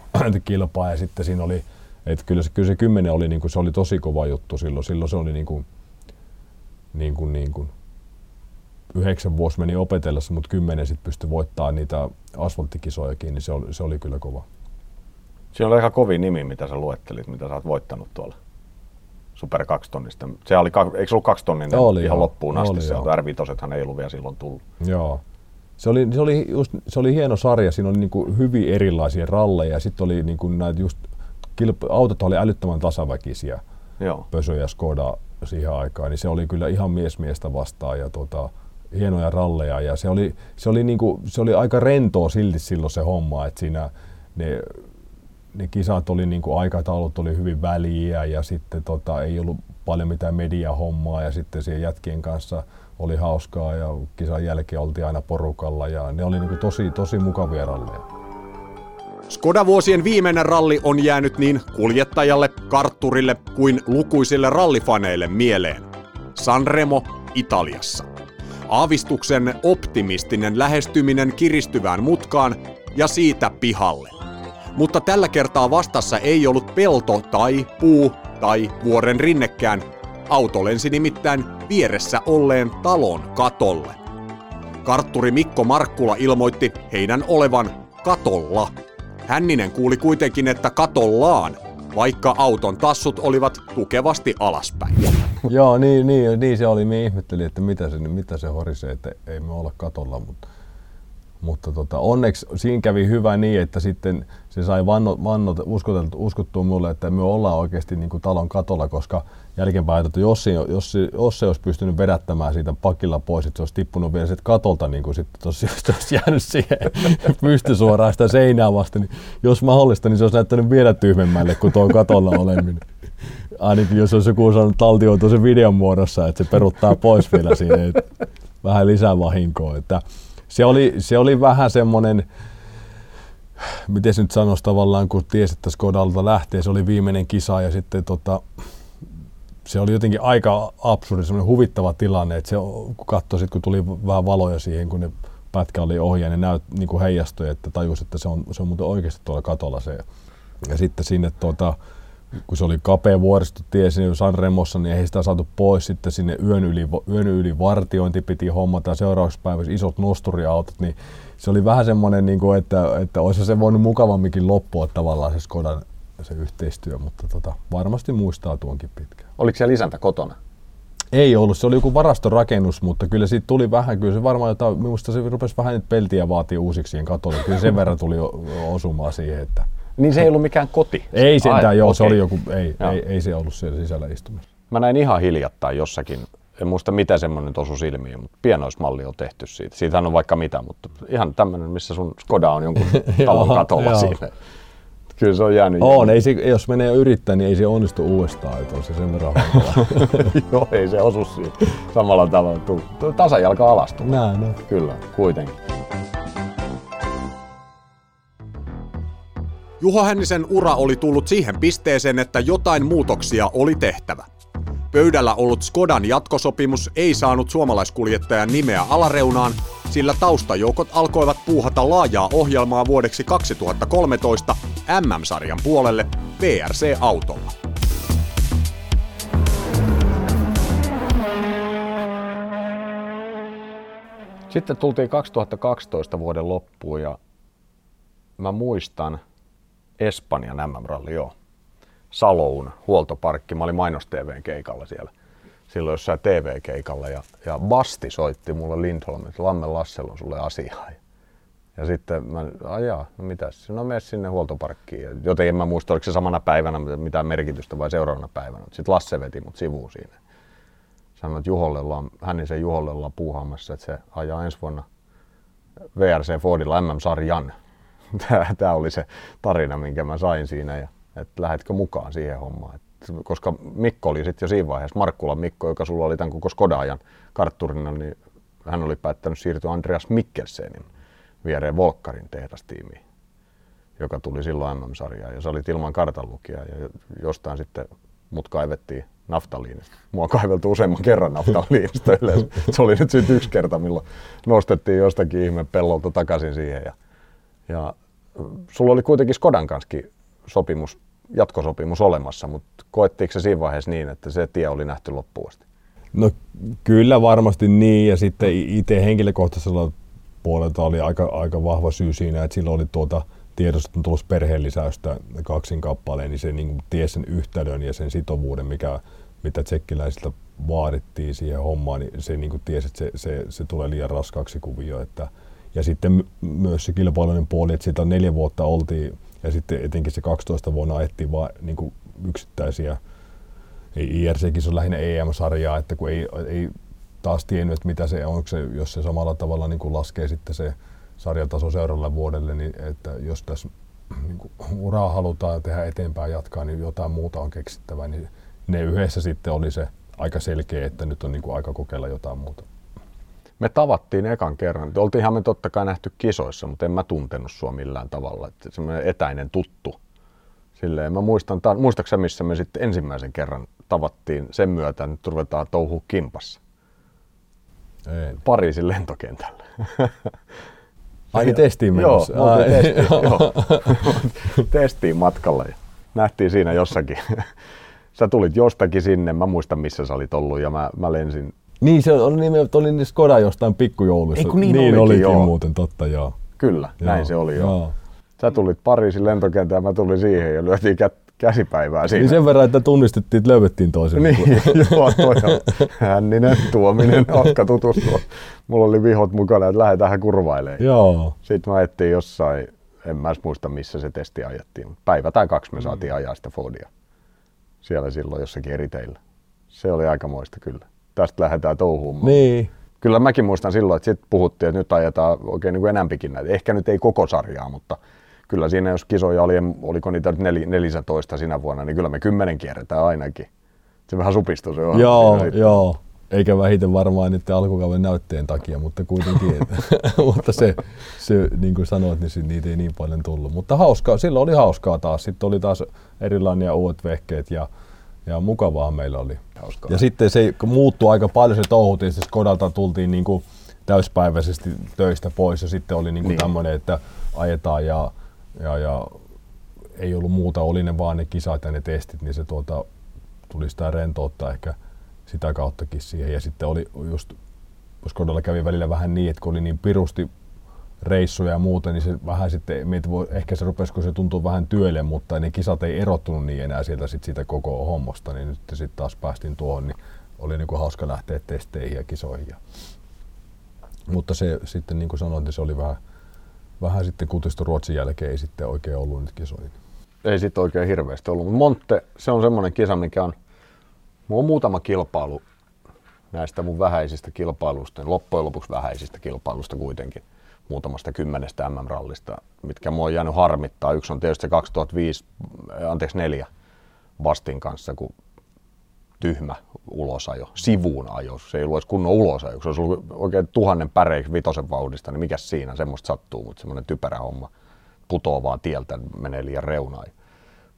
kilpaa, ja sitten siinä oli Et kyllä, se, kyllä se kymmenen oli, niin kuin, se oli tosi kova juttu silloin. Silloin se oli niin kuin, niin kuin, niin kuin, yhdeksän vuosi meni opetellessa, mutta kymmenen sitten pystyi voittamaan niitä asfalttikisojakin, niin se oli, se oli kyllä kova. Siinä oli aika kovin nimi, mitä sä luettelit, mitä sä oot voittanut tuolla Super 2 tonnista. Se oli, eikö se ollut kaksi tonninen Oli ihan joo. loppuun asti? Oli Se. R5 ei ollut vielä silloin tullut. Joo. Se oli, se oli, just, se oli hieno sarja, siinä oli niin hyvin erilaisia ralleja ja sitten oli niin kuin näitä just, kilp- autot oli älyttömän tasaväkisiä, Joo. Pösö ja Skoda siihen aikaan, niin se oli kyllä ihan mies miestä vastaan ja tota, hienoja ralleja ja se oli, se oli, niinku, se oli aika rentoa silti silloin se homma, että siinä ne, ne kisat oli niinku, aikataulut oli hyvin väliä ja sitten tota, ei ollut paljon mitään mediahommaa ja sitten siihen jätkien kanssa oli hauskaa ja kisan jälkeen oltiin aina porukalla ja ne oli niinku tosi, tosi mukavia ralleja. Skoda-vuosien viimeinen ralli on jäänyt niin kuljettajalle, kartturille kuin lukuisille rallifaneille mieleen. Sanremo Italiassa. Aavistuksen optimistinen lähestyminen kiristyvään mutkaan ja siitä pihalle. Mutta tällä kertaa vastassa ei ollut pelto tai puu tai vuoren rinnekään. Auto lensi nimittäin vieressä olleen talon katolle. Kartturi Mikko Markkula ilmoitti heidän olevan katolla. Hänninen kuuli kuitenkin, että katollaan, vaikka auton tassut olivat tukevasti alaspäin. Joo, niin, niin, niin se oli. Me ihmettelin, että mitä se, mitä se horisee, että ei me olla katolla, mutta, mutta tota, onneksi siinä kävi hyvä niin, että sitten se sai vanno, vannot, uskoteltu, uskottua mulle, että me ollaan oikeasti niin kuin talon katolla, koska jälkeenpäin, että jos, jos, jos se olisi pystynyt vedättämään siitä pakilla pois, että se olisi tippunut vielä sieltä katolta, niin kuin sitten tosi, se olisi jäänyt siihen pystysuoraan sitä seinää vasten, niin jos mahdollista, niin se olisi näyttänyt vielä tyhmemmälle kuin tuo katolla oleminen ainakin jos olisi joku saanut taltioitua sen videon muodossa, että se peruttaa pois vielä että vähän lisää vahinkoa. Että se, oli, se oli vähän semmoinen, miten se nyt sanoisi tavallaan, kun tiesi, että Skodalta lähtee, se oli viimeinen kisa ja sitten tota, se oli jotenkin aika absurdi, semmoinen huvittava tilanne, että se, kun katsoi, sit, kun tuli vähän valoja siihen, kun ne pätkä oli ohi ne näyt, niin kuin heijastui, että tajus, että se on, se on muuten oikeasti tuolla katolla se. Ja sitten sinne tuota, kun se oli kapea vuoristotie sinne Sanremossa, niin ei sitä saatu pois. Sitten sinne yön yli, yön yli vartiointi piti hommata ja seuraavaksi päivässä isot nosturiautot, niin se oli vähän semmoinen, niin kuin, että, että olisi se voinut mukavamminkin loppua tavallaan se Skodan se yhteistyö, mutta tota, varmasti muistaa tuonkin pitkään. Oliko siellä isäntä kotona? Ei ollut, se oli joku varastorakennus, mutta kyllä siitä tuli vähän, kyllä se varmaan jotain, minusta se rupesi vähän nyt peltiä vaatii uusiksi siihen katolle. Kyllä sen verran tuli osumaan siihen, että Niin se ei ollut mikään koti. ei sentään, Ai, joo, se okei. oli joku, ei, Joo. ei, ei, se ollut siellä sisällä istumassa. Mä näin ihan hiljattain jossakin, en muista mitä semmoinen osui silmiin, mutta pienoismalli on tehty siitä. Siitähän on vaikka mitä, mutta ihan tämmöinen, missä sun Skoda on jonkun talon katolla siinä. Kyllä se on jäänyt. On, ei se, jos menee yrittää, niin ei se onnistu uudestaan, että on se sen verran. Joo, ei se osu siihen samalla tavalla. Tasajalka alas tulee. Näin, no. Kyllä, kuitenkin. Juho Hännisen ura oli tullut siihen pisteeseen, että jotain muutoksia oli tehtävä. Pöydällä ollut Skodan jatkosopimus ei saanut suomalaiskuljettajan nimeä alareunaan, sillä taustajoukot alkoivat puuhata laajaa ohjelmaa vuodeksi 2013 MM-sarjan puolelle VRC-autolla. Sitten tultiin 2012 vuoden loppuun ja mä muistan Espanjan MM-ralli, joo. Saloun huoltoparkki. Mä olin mainos TVn keikalla siellä. Silloin jossain TV-keikalla ja, ja Basti soitti mulle Lindholm, että Lamme Lassel on sulle asiaa. Ja, sitten mä, ajaa, no mitäs, no mene sinne huoltoparkkiin. Joten en mä muista, oliko se samana päivänä mitään merkitystä vai seuraavana päivänä. Sitten Lasse veti mut sivuun siinä. Sanoi, että Juholle ollaan, hänen sen Juholle ollaan puuhaamassa, että se ajaa ensi vuonna VRC Fordilla MM-sarjan. Tämä oli se tarina, minkä mä sain siinä. Ja, että lähdetkö mukaan siihen hommaan. Et, koska Mikko oli sitten jo siinä vaiheessa, Markkulan Mikko, joka sulla oli tämän koko Skoda-ajan kartturina, niin hän oli päättänyt siirtyä Andreas Mikkelsenin viereen Volkkarin tehdastiimiin, joka tuli silloin MM-sarjaan. Ja sä olit ilman kartanlukijaa ja jostain sitten mut kaivettiin naftaliinista. Mua kaiveltu useamman kerran naftaliinista yleensä. Se oli nyt sitten yksi kerta, milloin nostettiin jostakin ihme pellolta takaisin siihen. Ja, ja sulla oli kuitenkin Skodan kanssa sopimus jatkosopimus olemassa, mutta koettiinko se siinä vaiheessa niin, että se tie oli nähty loppuun asti? No kyllä varmasti niin ja sitten itse henkilökohtaisella puolelta oli aika, aika vahva syy siinä, että silloin oli tuota tiedossa, että on tulossa perheen lisäystä kaksin kappaleen, niin se niin tiesi sen yhtälön ja sen sitovuuden, mikä, mitä tsekkiläisiltä vaadittiin siihen hommaan, niin se niin kuin tiesi, että se, se, se tulee liian raskaaksi kuvio. Että, ja sitten myös se kilpailujen puoli, että siitä neljä vuotta oltiin ja sitten etenkin se 12 vuonna ajettiin vain niin yksittäisiä IRCkin on lähinnä EM-sarjaa, että kun ei, ei taas tiennyt, että mitä se on, se, jos se samalla tavalla niin kuin laskee sitten se sarjataso seuraavalle vuodelle, niin että jos tässä niin kuin uraa halutaan tehdä eteenpäin jatkaa, niin jotain muuta on keksittävä, niin ne yhdessä sitten oli se aika selkeä, että nyt on niin kuin aika kokeilla jotain muuta. Me tavattiin ekan kerran. Oltiinhan me totta kai nähty kisoissa, mutta en mä tuntenut sua millään tavalla. Että semmoinen etäinen tuttu. Silleen, mä muistan, muistaaksä missä me sitten ensimmäisen kerran tavattiin sen myötä, että nyt ruvetaan touhua kimpassa? Ei. Pariisin lentokentällä. Ai niin testiin menossa? Joo, Ai, testiin, joo. testiin matkalla ja nähtiin siinä jossakin. Sä tulit jostakin sinne, mä muistan missä sä olit ollut ja mä, mä lensin. Niin, se oli, niin, oli niin Skoda jostain pikkujoulussa. Niin, niin olikin, olikin joo. muuten, totta joo. Kyllä, joo, näin se oli joo. joo. Sä tulit Pariisin lentokentään, mä tulin siihen ja lyötiin kät, käsipäivää siinä. Niin sen verran, että tunnistettiin, että löydettiin toisen. Niin, joo, toi on hänninen tuominen, hauska tutustua. Mulla oli vihot mukana, että lähdetään kurvailemaan. Joo. Sitten mä ajettiin jossain, en mä muista missä se testi ajettiin, päivä tai kaksi me mm. saatiin ajaa sitä Fordia. Siellä silloin jossakin eri teillä. Se oli aika moista kyllä. Tästä lähdetään touhuumaan. Niin. Kyllä mäkin muistan silloin, että sitten puhuttiin, että nyt ajetaan oikein niin enämpikin näitä. Ehkä nyt ei koko sarjaa, mutta kyllä siinä jos kisoja oli, oliko niitä nyt nel, 14 sinä vuonna, niin kyllä me kymmenen kierretään ainakin. Se vähän supistui se on. Joo, joo. Eikä vähiten varmaan niiden alkukauden näytteen takia, mutta kuitenkin. mutta se, se, niin kuin sanoit, niin niitä ei niin paljon tullut. Mutta hauskaa, silloin oli hauskaa taas. Sitten oli taas erilaisia uudet vehkeet ja, ja mukavaa meillä oli. Hauskaa. Ja sitten se muuttui aika paljon se touhu, tietysti Skodalta tultiin niin kuin täyspäiväisesti töistä pois ja sitten oli niin kuin niin. tämmöinen, että ajetaan ja ja, ja ei ollut muuta, oli ne vaan ne kisat ja ne testit, niin se tuota, tuli sitä rentoutta ehkä sitä kauttakin siihen. Ja sitten oli just, Skodalla kävi välillä vähän niin, että kun oli niin pirusti reissuja ja muuta, niin se vähän sitten, voi, ehkä se rupesi, kun se tuntuu vähän työlle, mutta ne kisat ei erottunut niin enää sieltä sit siitä koko hommasta, niin nyt sitten taas päästiin tuohon, niin oli niin kuin hauska lähteä testeihin ja kisoihin. Ja, mutta se sitten, niin kuin sanoin, niin se oli vähän, vähän sitten kutistui Ruotsin jälkeen, ei sitten oikein ollut nyt kisoja. Ei sitten oikein hirveästi ollut, mutta Monte, se on semmoinen kisa, mikä on, on muutama kilpailu näistä mun vähäisistä kilpailuista, loppujen lopuksi vähäisistä kilpailusta kuitenkin, muutamasta kymmenestä MM-rallista, mitkä mua on jäänyt harmittaa. Yksi on tietysti 2005, anteeksi neljä, Bastin kanssa, kun tyhmä ulosajo, sivuun ajo. Se ei edes kunnon ulosajo. Se olisi ollut oikein tuhannen päreiksi vitosen vauhdista, niin mikä siinä, semmoista sattuu, mutta semmoinen typerä homma putoo vaan tieltä, menee liian reunaan.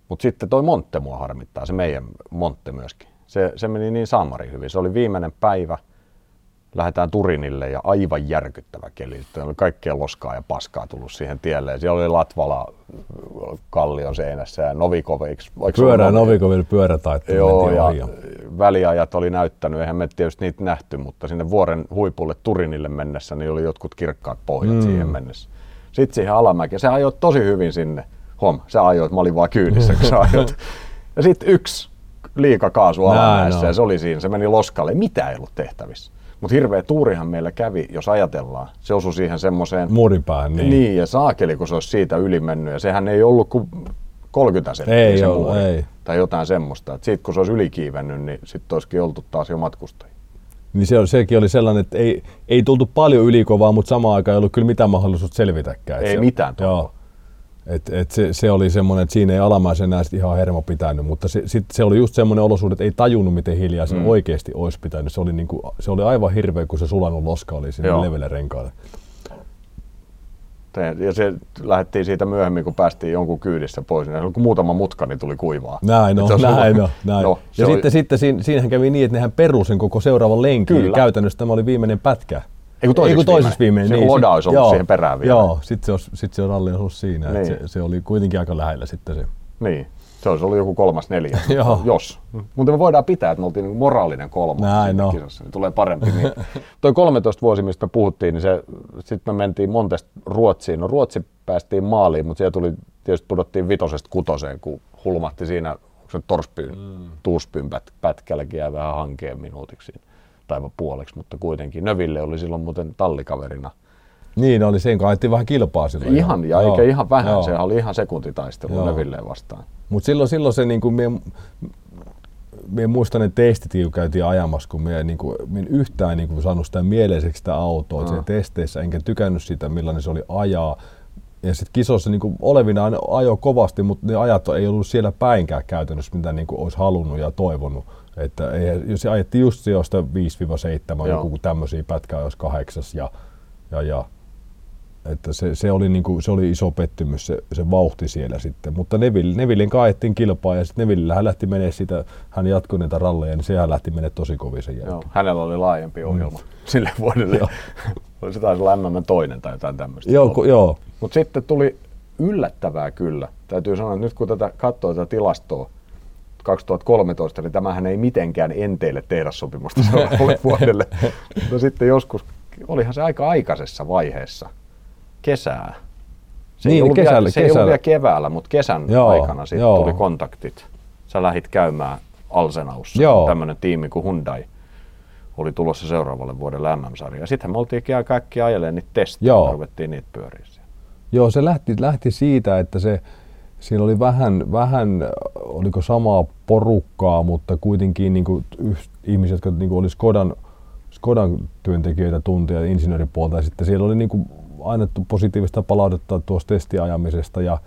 Mutta sitten toi Montte mua harmittaa, se meidän Montte myöskin. Se, se meni niin saamari hyvin. Se oli viimeinen päivä, lähdetään Turinille ja aivan järkyttävä keli. Sitten oli kaikkea loskaa ja paskaa tullut siihen tielle. Ja siellä oli Latvala kallion seinässä ja Novikoviksi. Pyörä Novikoville pyörätaitto. Joo, ja ohi. väliajat oli näyttänyt, eihän me tietysti niitä nähty, mutta sinne vuoren huipulle Turinille mennessä niin oli jotkut kirkkaat pohjat mm. siihen mennessä. Sitten siihen alamäkeen. Se ajoi tosi hyvin sinne. Hom, se ajoi, mä olin vaan kyydissä, kun sä ajoit. Ja sitten yksi liikakaasu alamäessä ja se oli siinä. Se meni loskalle. Mitä ei ollut tehtävissä? Mutta hirveä tuurihan meillä kävi, jos ajatellaan. Se osui siihen semmoiseen... Muuripään, niin. Niin, ja saakeli, kun se olisi siitä yli mennyt. Ja sehän ei ollut kuin 30 senttiä ei se ollut, ei. Tai jotain semmoista. Sitten kun se olisi ylikiivennyt, niin sitten olisikin oltu taas jo matkustajia. Niin se, sekin oli sellainen, että ei, ei tultu paljon ylikovaa, mutta samaan aikaan ei ollut kyllä mitään mahdollisuutta selvitäkään. Ei se, mitään Joo. Et, et se, se, oli semmoinen, että siinä ei alamaisen enää ihan hermo pitänyt, mutta se, sit, se oli just semmoinen olosuhde, että ei tajunnut, miten hiljaa se mm. oikeasti olisi pitänyt. Se oli, niinku, se oli aivan hirveä, kun se sulanut loska oli sinne levelle renkaalle. Ja se lähdettiin siitä myöhemmin, kun päästiin jonkun kyydissä pois, niin kun muutama mutka, niin tuli kuivaa. Näin on, näin on. Näin. No, ja oli... sitten, sitten siinä, siinähän kävi niin, että nehän perusin sen koko seuraavan lenkin. Kyllä. Käytännössä tämä oli viimeinen pätkä. Ei kun toisessa, toisessa viimeinen. Se niin, loda olisi ollut joo, siihen perään vielä. Joo, sitten se, sit se ralli ollut siinä. Niin. Se, se, oli kuitenkin aika lähellä sitten se. Niin. Se olisi ollut joku kolmas neljä, jos. Mutta me voidaan pitää, että me oltiin niin moraalinen kolmas Näin, no. kisassa, niin tulee parempi. Niin. Toi 13 vuosi, mistä me puhuttiin, niin sitten me mentiin Montesta Ruotsiin. No Ruotsi päästiin maaliin, mutta siellä tuli, tietysti pudottiin vitosesta kutoseen, kun hulmahti siinä, onko se Torspyyn, mm. Tuuspyyn pät, pätkälläkin jäi vähän hankeen minuutiksi siinä, tai puoleksi, mutta kuitenkin. Növille oli silloin muuten tallikaverina. Niin oli, sen ajettiin vähän kilpaa silloin. Ihan, ja Joo. eikä ihan vähän, Joo. sehän oli ihan sekuntitaistelu Joo. Növilleen vastaan. Mutta silloin, silloin se niin kuin, mie, mie muistan ne testit, kun käytiin ajamassa, kun mie, niin kuin, mie en yhtään niin kuin, saanut sitä mieleiseksi sitä autoa. Mm. testeissä, enkä tykännyt sitä, millainen se oli ajaa. Ja sitten kisossa niin olevina ajo kovasti, mutta ne ajat ei ollut siellä päinkään käytännössä, mitä niin kuin, olisi halunnut ja toivonut. Että ei, jos ajettiin just sijoista 5-7, Joo. joku tämmöisiä pätkää olisi kahdeksas ja, ja, ja että se, se, oli niinku, se oli iso pettymys, se, se vauhti siellä sitten. Mutta Neville, Nevillin kaettiin kilpaa ja sitten Neville hän lähti menee sitä, hän jatkoi niitä ralleja, niin sehän lähti menee tosi kovin sen jälkeen. Joo. Hänellä oli laajempi ohjelma sille vuodelle. Joo. se taisi olla MM toinen tai jotain tämmöistä. Joo, ku, joo. Mutta sitten tuli yllättävää kyllä. Täytyy sanoa, että nyt kun tätä katsoo tätä tilastoa 2013, niin tämähän ei mitenkään enteille tehdassopimusta seuraavalle vuodelle. No sitten joskus, olihan se aika aikaisessa vaiheessa, kesää. Se Niin, ei ollut, kesällä- vielä, se ei ollut kesällä. vielä keväällä, mutta kesän Joo, aikana sitten joo. tuli kontaktit. Sä lähit käymään Alsenaussa, Joo. tämmöinen tiimi kuin Hyundai oli tulossa seuraavalle vuodelle MM-sarjaan. Sitten me oltiin kaikki ajelemaan niitä testejä ruvettiin niitä pyöriä. Joo, se lähti, lähti siitä, että se, siinä oli vähän, vähän, oliko samaa porukkaa, mutta kuitenkin niin kuin ihmiset, jotka niin kuin oli Skodan, Skodan työntekijöitä tuntia insinööripuolta. Ja sitten siellä oli niin kuin annettu positiivista palautetta tuosta testiajamisesta ja,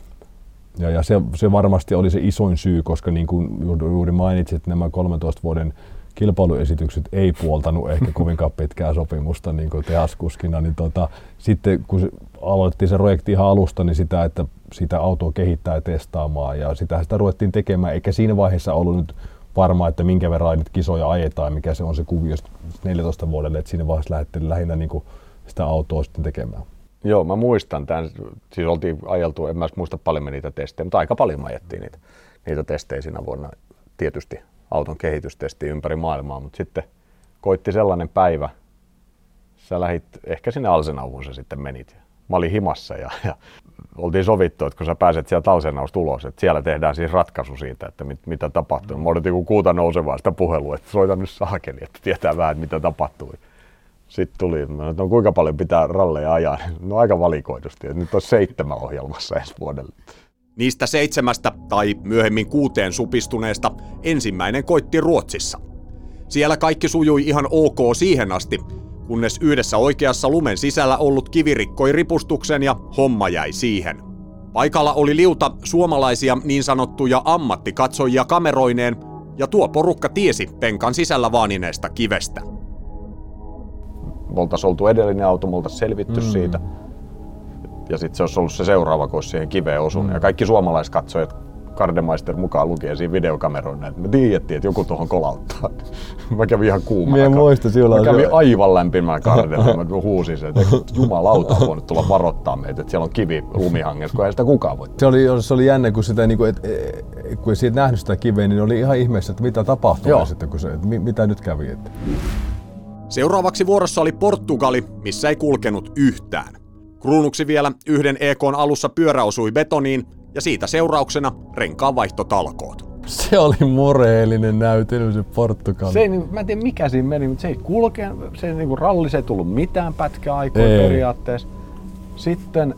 ja, ja se, se, varmasti oli se isoin syy, koska niin kuin juuri- mainitsit, nämä 13 vuoden kilpailuesitykset ei puoltanut ehkä kovinkaan pitkää sopimusta niin kuin tehaskuskina, niin tota, sitten kun aloitettiin se projekti ihan alusta, niin sitä, että sitä autoa kehittää ja testaamaan ja sitä, sitä ruvettiin tekemään, eikä siinä vaiheessa ollut nyt varma, että minkä verran niitä kisoja ajetaan, mikä se on se kuvio 14 vuodelle, että siinä vaiheessa lähdettiin lähinnä niin kuin sitä autoa sitten tekemään. Joo, mä muistan tämän. Siis oltiin ajeltu, en mä muista paljon me niitä testejä, mutta aika paljon me ajettiin niitä, niitä testejä siinä vuonna. Tietysti auton kehitystesti ympäri maailmaa, mutta sitten koitti sellainen päivä, sä lähit, ehkä sinne Alsenauhun sä sitten menit. Mä olin himassa ja, ja oltiin sovittu, että kun sä pääset sieltä Alsenausta ulos, että siellä tehdään siis ratkaisu siitä, että mit, mitä tapahtuu. Mä odotin kuuta nousevaa sitä puhelua, että soita nyt saakeli, että tietää vähän, että mitä tapahtui. Sitten tuli, että no kuinka paljon pitää ralleja ajaa. No aika valikoidusti, että nyt on seitsemän ohjelmassa ensi vuodelle. Niistä seitsemästä tai myöhemmin kuuteen supistuneesta ensimmäinen koitti Ruotsissa. Siellä kaikki sujui ihan ok siihen asti, kunnes yhdessä oikeassa lumen sisällä ollut kivi rikkoi ripustuksen ja homma jäi siihen. Paikalla oli liuta suomalaisia niin sanottuja ammattikatsojia kameroineen, ja tuo porukka tiesi penkan sisällä vaanineesta kivestä. Me oltaisiin oltu edellinen auto, me oltaisiin selvitty mm. siitä. Ja sitten se olisi ollut se seuraava, kun olisi siihen kiveen osunut. Mm. Ja kaikki suomalaiskatsojat, Kardemeister mukaan lukee siinä videokameroina, että me tiedettiin, että joku tuohon kolauttaa. mä kävin ihan kuumana. Muistan silloin, Mä kävin se- aivan lämpimään kardella. Mä huusin sen, että jumalauta on voinut tulla varoittaa meitä, että siellä on kivi lumihangessa, kun ei sitä kukaan voi. Se oli, se oli jännä, kun, sitä, niin kuin, et, e, kun ei siitä nähnyt sitä kiveä, niin oli ihan ihmeessä, että mitä tapahtui Joo. sitten, kun se, että mi, mitä nyt kävi. Että. Seuraavaksi vuorossa oli Portugali, missä ei kulkenut yhtään. Kruunuksi vielä yhden EKn alussa pyörä osui betoniin ja siitä seurauksena renkaanvaihtotalkoot. Se oli moreellinen näytely se Portugali. Se ei, niin- mä en tiedä mikä siinä meni, mutta se ei kulke, se ei, niin kuin ralli, se ei tullut mitään pätkäaikoja Ei. periaatteessa. Sitten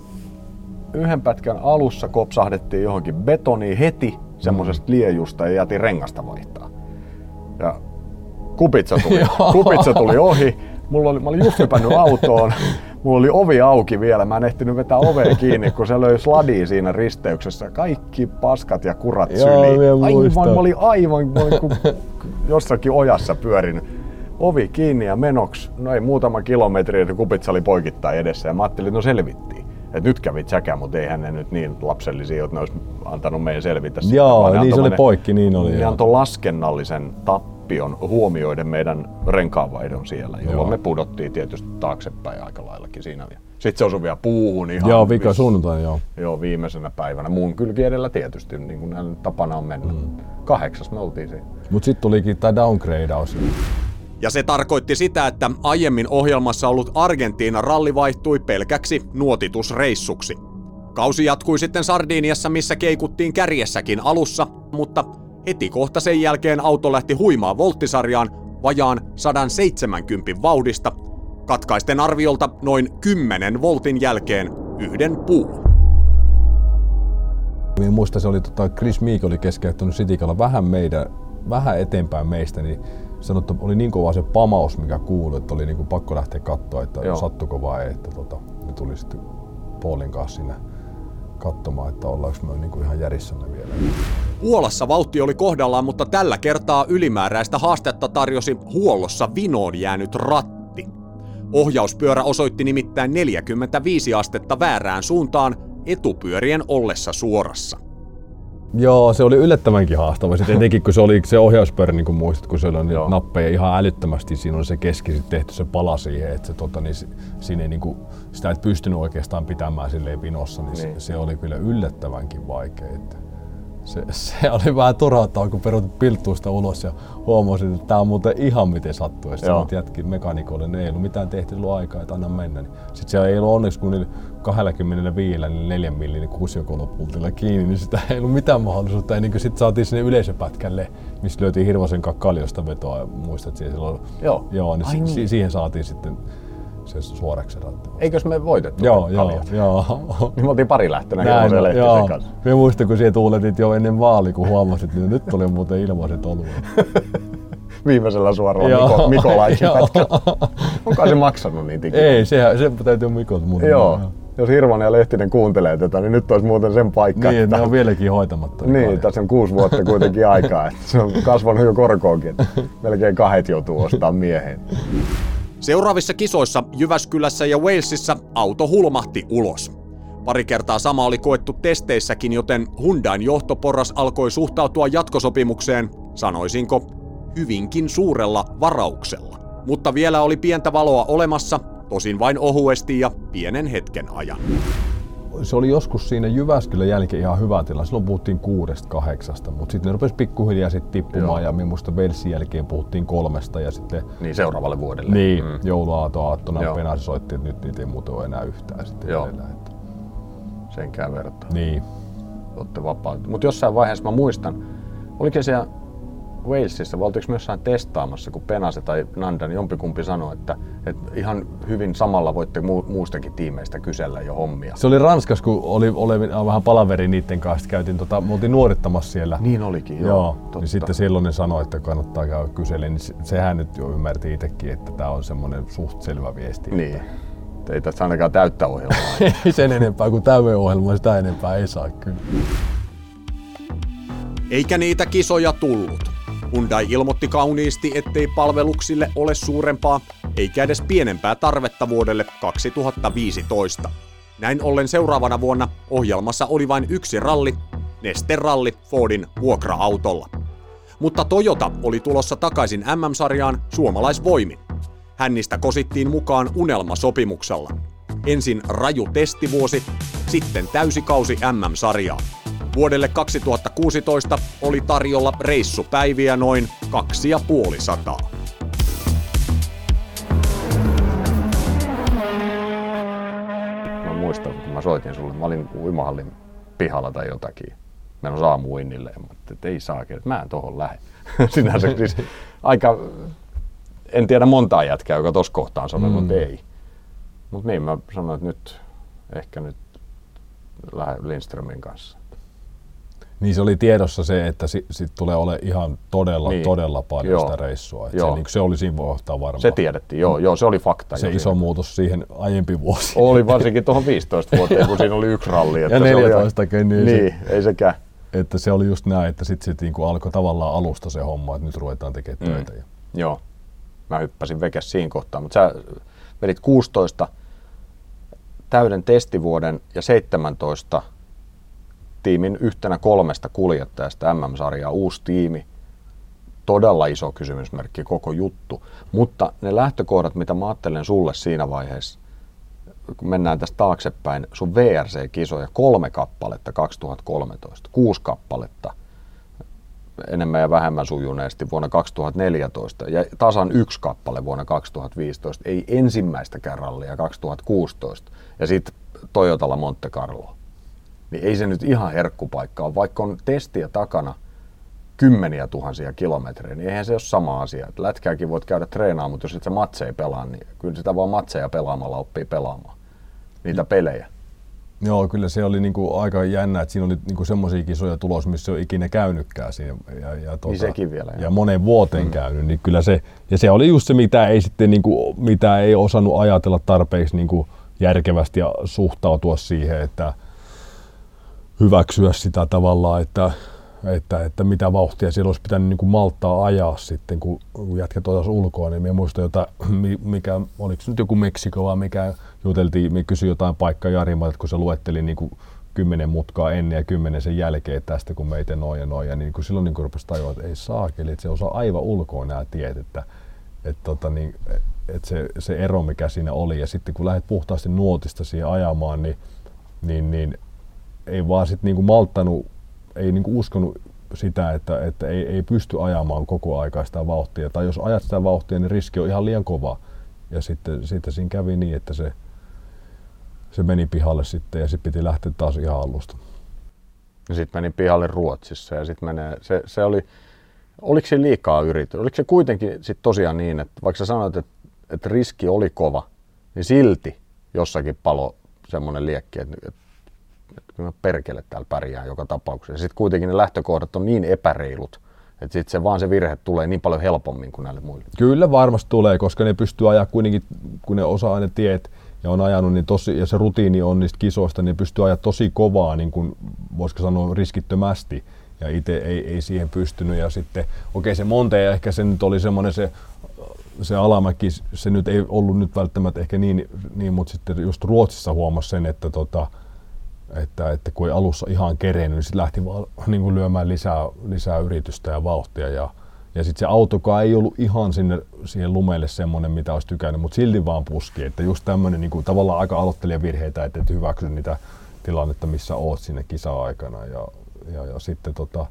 yhden pätkän alussa kopsahdettiin johonkin betoniin heti semmoisesta liejusta ja jätin rengasta vaihtaa. Ja kupitsa tuli, kupitsa tuli ohi. Mulla oli, mä olin just hypännyt autoon. Mulla oli ovi auki vielä. Mä en ehtinyt vetää ovea kiinni, kun se löi sladia siinä risteyksessä. Kaikki paskat ja kurat syliin. Aivan, mä olin aivan mä olin kuin jossakin ojassa pyörin. Ovi kiinni ja menoks. No ei muutama kilometri, että kupitsa oli poikittain edessä. Ja mä ajattelin, että no selvittiin. Et nyt kävi säkä, mutta eihän ne nyt niin lapsellisia, että ne olisi antanut meidän selvitä. Joo, niin se oli poikki, niin oli, Ne antoi laskennallisen ta- tappion huomioiden meidän renkaanvaihdon siellä, jolloin Joo. me pudottiin tietysti taaksepäin aika laillakin siinä. Sitten se osui vielä puuhun ihan Joo, vika sunnuntai, joo. Joo, viimeisenä päivänä. Muun kylki edellä tietysti, niin kuin näillä tapana on mennä. Mm. Kahdeksas me oltiin siinä. Mut sitten tulikin tää downgradeaus. Ja se tarkoitti sitä, että aiemmin ohjelmassa ollut Argentiina ralli vaihtui pelkäksi nuotitusreissuksi. Kausi jatkui sitten Sardiniassa, missä keikuttiin kärjessäkin alussa, mutta heti kohta sen jälkeen auto lähti huimaan volttisarjaan vajaan 170 vauhdista, katkaisten arviolta noin 10 voltin jälkeen yhden puun. Minä muistan, se oli tota, Chris Meek oli keskeyttänyt Sitikalla vähän meidän, vähän eteenpäin meistä, niin sanoi, että oli niin kova se pamaus, mikä kuului, että oli niin kuin pakko lähteä katsoa, että Joo. Joo. sattuko vai ei. Että tota, ne tuli sitten Paulin kanssa sinne katsomaan, että ollaanko me niin kuin ihan järissämme vielä. Puolassa vauhti oli kohdallaan, mutta tällä kertaa ylimääräistä haastetta tarjosi huollossa vinoon jäänyt ratti. Ohjauspyörä osoitti nimittäin 45 astetta väärään suuntaan etupyörien ollessa suorassa. Joo, se oli yllättävänkin haastava. Sitten etenkin kun se oli se ohjauspyörä, niin kuin muistat, kun siellä on niitä Joo. nappeja ihan älyttömästi, siinä on se keski sit tehty se pala siihen, että se, tota, niin, si- siinä ei, niin kuin, sitä et pystynyt oikeastaan pitämään silleen vinossa, niin, niin. Niin. Se, se, oli kyllä yllättävänkin vaikea. Että se, se, oli vähän turhauttavaa, kun peruutit pilttuista ulos ja huomasin, että tämä on muuten ihan miten sattuu. Ja sitten jätkin mekanikolle, ne ei ollut mitään tehty, ollut aikaa, että anna mennä. Sitten siellä ei ollut onneksi, kun niillä 25, niin 4 millin kuusiokolopultilla kiinni, niin sitä ei ollut mitään mahdollisuutta. Ennen kuin sitten saatiin sinne yleisöpätkälle, missä lyötiin Hirvosen kaljosta vetoa. Muistat, että silloin, Joo. joo niin, si- niin. si- siihen saatiin sitten se suoraksi se ratti. Eikös me voitettu? Joo, joo, joo. Niin me oltiin pari lähtönä Näin, Hirvosen on, Lehtisen joo. kanssa. Me muistan, kun siellä tuuletit jo ennen vaali, kun huomasit, että nyt tuli muuten ilmaiset oluet. Viimeisellä suoralla Joo. Miko, Mikolaikin Joo. pätkällä. Onko se maksanut niitä ikinä? Ei, se, se täytyy Mikolta muuten. Joo. Jos Hirvonen ja Lehtinen kuuntelee tätä, niin nyt olisi muuten sen paikka. Niin, että- ne on vieläkin hoitamatta. Niin, kaljat. tässä on kuusi vuotta kuitenkin aikaa. Että se on kasvanut jo korkoonkin. Melkein kahdet joutuu ostamaan miehen. Seuraavissa kisoissa Jyväskylässä ja Walesissa auto hulmahti ulos. Pari kertaa sama oli koettu testeissäkin, joten Hyundain johtoporras alkoi suhtautua jatkosopimukseen, sanoisinko, hyvinkin suurella varauksella. Mutta vielä oli pientä valoa olemassa, tosin vain ohuesti ja pienen hetken ajan. se oli joskus siinä Jyväskylän jälkeen ihan hyvä tila. Silloin puhuttiin kuudesta kahdeksasta, mutta sitten ne rupesi pikkuhiljaa sitten tippumaan Joo. ja minusta Velsin jälkeen puhuttiin kolmesta ja sitten Niin seuraavalle vuodelle. niin, mm. jouluaato aattona Joo. Penasi soitti, että nyt niitä ei muuten ole enää yhtään sitten Joo. jäljellä, että, Senkään verran. Niin. Olette vapaat. Mutta jossain vaiheessa mä muistan, oliko siellä Walesissa, vai oltiinko jossain testaamassa, kun Penase tai Nandan jompikumpi sanoi, että, että ihan hyvin samalla voitte mu- muustakin tiimeistä kysellä jo hommia. Se oli Ranskassa, kun oli, oli vähän palaveri niiden kanssa, käytiin, tota, me oltiin nuorittamassa siellä. Niin olikin, joo. Joo, totta. niin sitten silloin ne sanoi, että kannattaa käydä kyselemään, niin se- sehän nyt jo ymmärti itsekin, että tämä on semmoinen suht selvä viesti. Niin. Et Ei tässä ainakaan täyttä ohjelmaa. Ei sen enempää kuin täyden ohjelma, sitä enempää ei saa kyllä. Eikä niitä kisoja tullut. Hyundai ilmoitti kauniisti, ettei palveluksille ole suurempaa eikä edes pienempää tarvetta vuodelle 2015. Näin ollen seuraavana vuonna ohjelmassa oli vain yksi ralli, Neste-ralli Fordin vuokra-autolla. Mutta Toyota oli tulossa takaisin MM-sarjaan suomalaisvoimin. Hännistä kosittiin mukaan unelmasopimuksella. Ensin raju testivuosi, sitten täysikausi MM-sarjaa. Vuodelle 2016 oli tarjolla reissupäiviä noin kaksi ja puoli sataa. Mä muistan, kun mä soitin sulle, mä olin uimahallin pihalla tai jotakin. Menossa aamuinnille ja mä ajattelin, että ei saa, että mä en tohon lähde. Sinänsä siis aika, en tiedä montaa jätkää, joka tossa kohtaan sanoi, mm. mutta ei. Mutta niin, mä sanoin, että nyt, ehkä nyt lähden Lindströmin kanssa. Niin se oli tiedossa se, että si, sit tulee ole ihan todella, Niin. todella paljon Joo. sitä reissua. Et Joo. se, niin, se oli siinä kohtaa varmaan. Se tiedettiin, joo, joo, se oli fakta. se iso siinä. muutos siihen aiempiin vuosiin. Oli varsinkin tuohon 15 vuoteen, kun siinä oli yksi ralli. Että Ja se oli 14 niin, Niin, ei sekään. Että se oli just näin, että sitten sit niinku alkoi tavallaan alusta se homma, että nyt ruvetaan tekemään Mm. töitä. Ja, Joo. Mä hyppäsin vekes siinä kohtaa, mutta sä vedit 16 täyden testivuoden ja 17 tiimin yhtenä kolmesta kuljettajasta MM-sarjaa, uusi tiimi, todella iso kysymysmerkki koko juttu. Mutta ne lähtökohdat, mitä mä ajattelen sulle siinä vaiheessa, kun mennään tästä taaksepäin, sun VRC-kisoja kolme kappaletta 2013, kuusi kappaletta enemmän ja vähemmän sujuneesti vuonna 2014 ja tasan yksi kappale vuonna 2015, ei ensimmäistäkään rallia 2016 ja sitten Toyotalla Monte Carlo. Niin ei se nyt ihan herkkupaikka ole, vaikka on testiä takana kymmeniä tuhansia kilometrejä, niin eihän se ole sama asia. Et lätkääkin voit käydä treenaamaan, mutta jos et sä matseja pelaa, niin kyllä sitä vaan matseja pelaamalla oppii pelaamaan niitä pelejä. Joo, kyllä se oli niinku aika jännä, että siinä oli niinku semmoisia kisoja tulos, missä ei ole ikinä käynytkään siinä. Ja, ja, tuota, niin sekin vielä. Ja monen vuoteen mm. käynyt, niin kyllä se, ja se oli just se, mitä ei sitten niinku, mitä ei osannut ajatella tarpeeksi niinku järkevästi ja suhtautua siihen, että hyväksyä sitä tavallaan, että että, että mitä vauhtia siellä olisi pitänyt niin kuin malttaa ajaa sitten, kun, kun jätkät olisivat ulkoa, niin minä muistan jota, mikä, oliko nyt joku Meksiko vai mikä juteltiin, me kysyi jotain paikkaa Jarimalta, kun se luetteli niin kuin kymmenen mutkaa ennen ja kymmenen sen jälkeen tästä, kun meitä noin ja noin. Ja niin kuin silloin niin kuin rupesi tajua, että ei saakeli, että se osaa aivan ulkoa nämä tiet, että, että, tota, niin, että se, se, ero, mikä siinä oli. Ja sitten kun lähdet puhtaasti nuotista siihen ajamaan, niin, niin, niin ei vaan sitten niin kuin malttanut ei niin uskonut sitä, että, että ei, ei pysty ajamaan koko aikaa sitä vauhtia. Tai jos ajat sitä vauhtia, niin riski on ihan liian kova. Ja sitten, sitten siinä kävi niin, että se, se meni pihalle sitten ja sitten piti lähteä taas ihan alusta. Ja sitten meni pihalle Ruotsissa ja sitten menee, se, se oli, oliko se liikaa yritys? Oliko se kuitenkin sitten tosiaan niin, että vaikka sä sanoit, että, että riski oli kova, niin silti jossakin palo semmoinen liekki, että, että kyllä mä perkele täällä pärjää joka tapauksessa. Sitten kuitenkin ne lähtökohdat on niin epäreilut, että sitten se vaan se virhe tulee niin paljon helpommin kuin näille muille. Kyllä varmasti tulee, koska ne pystyy ajaa kuitenkin, kun ne osaa ne tiet ja on ajanut, niin tosi, ja se rutiini on niistä kisoista, niin pystyy ajaa tosi kovaa, niin kuin voisiko sanoa riskittömästi ja itse ei, ei, siihen pystynyt. Ja sitten, okei se Monte ehkä se nyt oli semmoinen se, se alamäki, se nyt ei ollut nyt välttämättä ehkä niin, niin mutta sitten just Ruotsissa huomasi sen, että tota, että, että kun ei alussa ihan kerennyt, niin sitten lähti vaan niin kuin lyömään lisää, lisää yritystä ja vauhtia. Ja, ja sitten se autokaan ei ollut ihan sinne siihen lumelle semmoinen, mitä olisi tykännyt, mutta silti vaan puski. Että just tämmöinen niin tavallaan aika aloittelija virheitä, että et hyväksy niitä tilannetta, missä oot sinne kisa-aikana. Ja, ja, ja sitten, tota,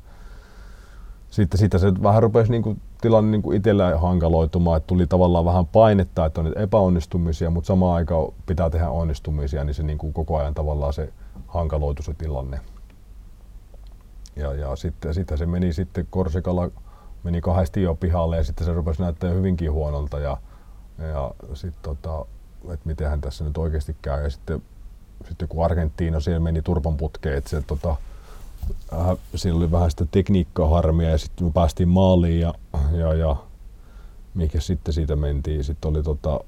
sitten, sitten se vähän rupesi niin kuin, tilanne niin itsellä hankaloitumaan, että tuli tavallaan vähän painetta, että on epäonnistumisia, mutta samaan aikaan pitää tehdä onnistumisia, niin se niin kuin koko ajan tavallaan se hankaloitu se tilanne. Ja, ja sitten, sitten se meni sitten Korsikalla, meni kahdesti jo pihalle ja sitten se rupesi näyttää hyvinkin huonolta ja, ja sitten tota, että mitenhän tässä nyt oikeasti käy. Ja sitten, sitten kun Argentiina siellä meni turpan putkeen, että se, tota, äh, siinä oli vähän sitä tekniikkaa harmia ja sitten me päästiin maaliin ja, ja, ja mikä sitten siitä mentiin. Sitten oli tota,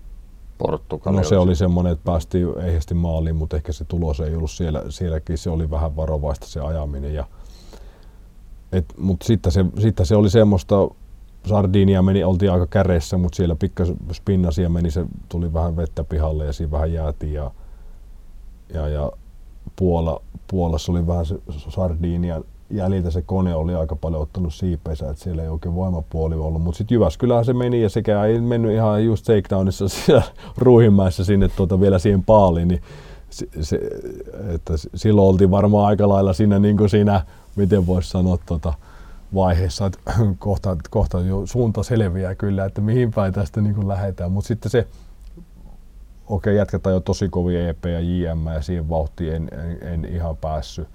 Portugali. No se oli semmoinen, että päästiin ehjästi maaliin, mutta ehkä se tulos ei ollut siellä. Sielläkin se oli vähän varovaista se ajaminen. Ja, et, mutta sitten se, sitten se oli semmoista, Sardinia meni, oltiin aika käreessä, mutta siellä pikkas spinnasia meni, se tuli vähän vettä pihalle ja siinä vähän jäätiin. Ja, ja, ja Puola, Puolassa oli vähän se Sardinian jäljiltä se kone oli aika paljon ottanut siipeensä, että siellä ei oikein voimapuoli ollut. Mutta sitten Jyväskylähän se meni ja sekä ei mennyt ihan just shakedownissa siellä Ruuhimäessä sinne tuota vielä siihen paaliin, niin se, se, että silloin oltiin varmaan aika lailla siinä, niin kuin siinä miten voisi sanoa, tuota, vaiheessa, että kohta, kohta jo suunta selviää kyllä, että mihin päin tästä niin lähdetään. Mutta sitten se, okei, okay, jatketaan jo tosi kovia EP ja JM ja siihen vauhtiin en, en, en ihan päässyt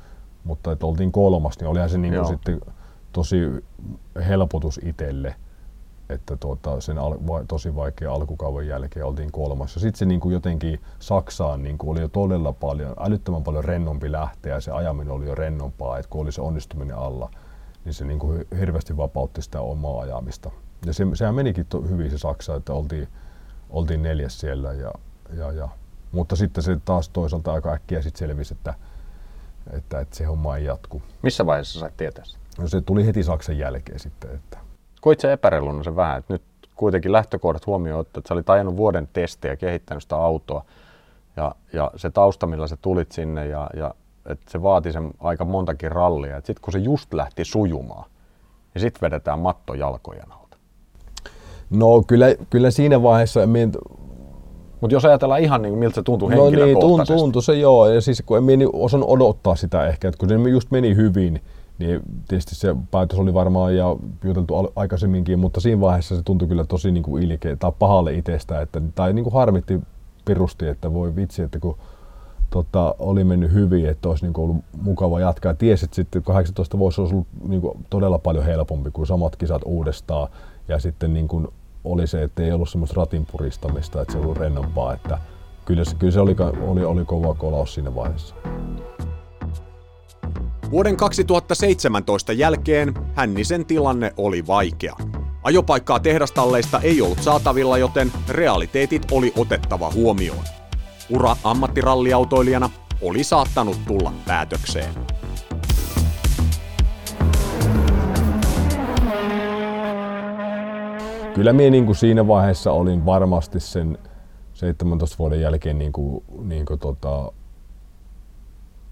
mutta että oltiin kolmas, niin olihan se niin kuin sitten tosi helpotus itselle, että tuota, sen al- va- tosi vaikea alkukauden jälkeen oltiin kolmas. Ja sitten se niin kuin jotenkin Saksaan niin kuin oli jo todella paljon, älyttömän paljon rennompi lähteä ja se ajaminen oli jo rennompaa, että kun oli se onnistuminen alla, niin se niin kuin hirveästi vapautti sitä omaa ajamista. Ja se, sehän menikin to, hyvin se Saksa, että oltiin, oltiin neljäs siellä. Ja, ja, ja. Mutta sitten se taas toisaalta aika äkkiä sitten selvisi, että että, että se homma ei jatku. Missä vaiheessa sait tietää No se tuli heti Saksan jälkeen sitten. Että... Koit se epäreiluna se vähän, että nyt kuitenkin lähtökohdat huomioon ottaa, että sä olit ajanut vuoden testejä ja kehittänyt sitä autoa ja, ja se tausta, millä sä tulit sinne ja, ja että se vaati sen aika montakin rallia. Sitten kun se just lähti sujumaan, ja sitten vedetään matto jalkojen alta. No kyllä, kyllä siinä vaiheessa, Mutta jos ajatellaan ihan niin, miltä se tuntui no niin, henkilökohtaisesti. tuntui, tuntui se joo, ja siis kun en minä osannut odottaa sitä ehkä, että kun se just meni hyvin, niin tietysti se päätös oli varmaan ja juteltu aikaisemminkin, mutta siinä vaiheessa se tuntui kyllä tosi niin kuin ilkeä tai pahalle itsestä, että, tai niin kuin harmitti pirusti, että voi vitsi, että kun tota, oli mennyt hyvin, että olisi niin kuin ollut mukava jatkaa. Tiesi, että sitten 18 vuosi olisi ollut niin kuin todella paljon helpompi kuin samat kisat uudestaan. Ja sitten niin kuin oli se, että ei ollut semmoista ratin puristamista, että se oli rennompaa. Että kyllä se, kyllä se oli, oli, oli kova kolaus siinä vaiheessa. Vuoden 2017 jälkeen Hännisen tilanne oli vaikea. Ajopaikkaa tehdastalleista ei ollut saatavilla, joten realiteetit oli otettava huomioon. Ura ammattiralliautoilijana oli saattanut tulla päätökseen. Kyllä minä niin kuin siinä vaiheessa olin varmasti sen 17 vuoden jälkeen niin kuin, niin kuin tota,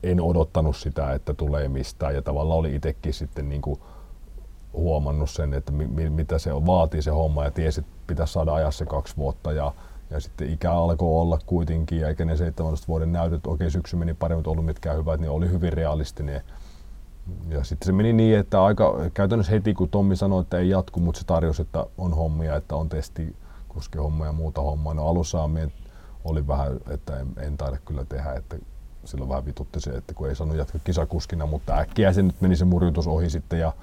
en odottanut sitä, että tulee mistään ja tavallaan oli itsekin sitten niin kuin huomannut sen, että mi, mi, mitä se on, vaatii se homma ja tiesi, että pitäisi saada ajaa se kaksi vuotta ja, ja sitten ikä alkoi olla kuitenkin ja eikä ne 17 vuoden näytöt, okei syksy meni paremmin, mutta ollut mitkään hyvät, niin oli hyvin realistinen. Ja sitten se meni niin, että aika käytännössä heti kun Tommi sanoi, että ei jatku, mutta se tarjosi, että on hommia, että on testi, homma ja muuta hommaa. No alussa oli vähän, että en, en taida kyllä tehdä, että silloin vähän vitutti se, että kun ei saanut jatkaa kisakuskina, mutta äkkiä se nyt meni se murjutus ohi sitten ja,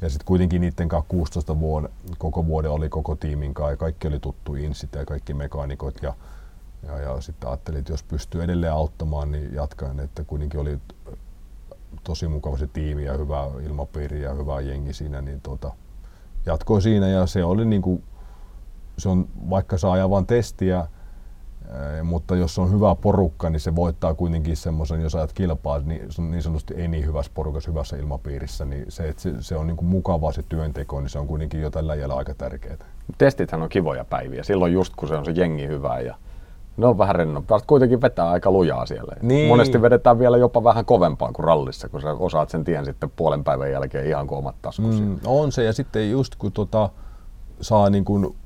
ja sitten kuitenkin niiden kanssa 16 vuoden, koko vuoden oli koko tiimin kanssa ja kaikki oli tuttu insit ja kaikki mekaanikot ja, ja, ja sitten ajattelin, että jos pystyy edelleen auttamaan, niin jatkan, että kuitenkin oli tosi mukava se tiimi ja hyvä ilmapiiri ja hyvä jengi siinä, niin tota, jatkoi siinä ja se oli niin kuin, se on, vaikka saa ajaa vain testiä, mutta jos on hyvä porukka, niin se voittaa kuitenkin semmoisen, jos ajat kilpaa niin, niin sanotusti ei niin hyvässä porukassa, hyvässä ilmapiirissä, niin se, että se, se on niin kuin mukavaa se työnteko, niin se on kuitenkin jo tällä jäljellä aika tärkeää. Testithän on kivoja päiviä, silloin just kun se on se jengi hyvä ja ne on vähän rennompaa. Kuitenkin vetää aika lujaa siellä. Niin. Monesti vedetään vielä jopa vähän kovempaa kuin rallissa, kun sä osaat sen tien sitten puolen päivän jälkeen ihan kuin omat taskusi. Mm, on se, ja sitten just kun tota, saa niin kuin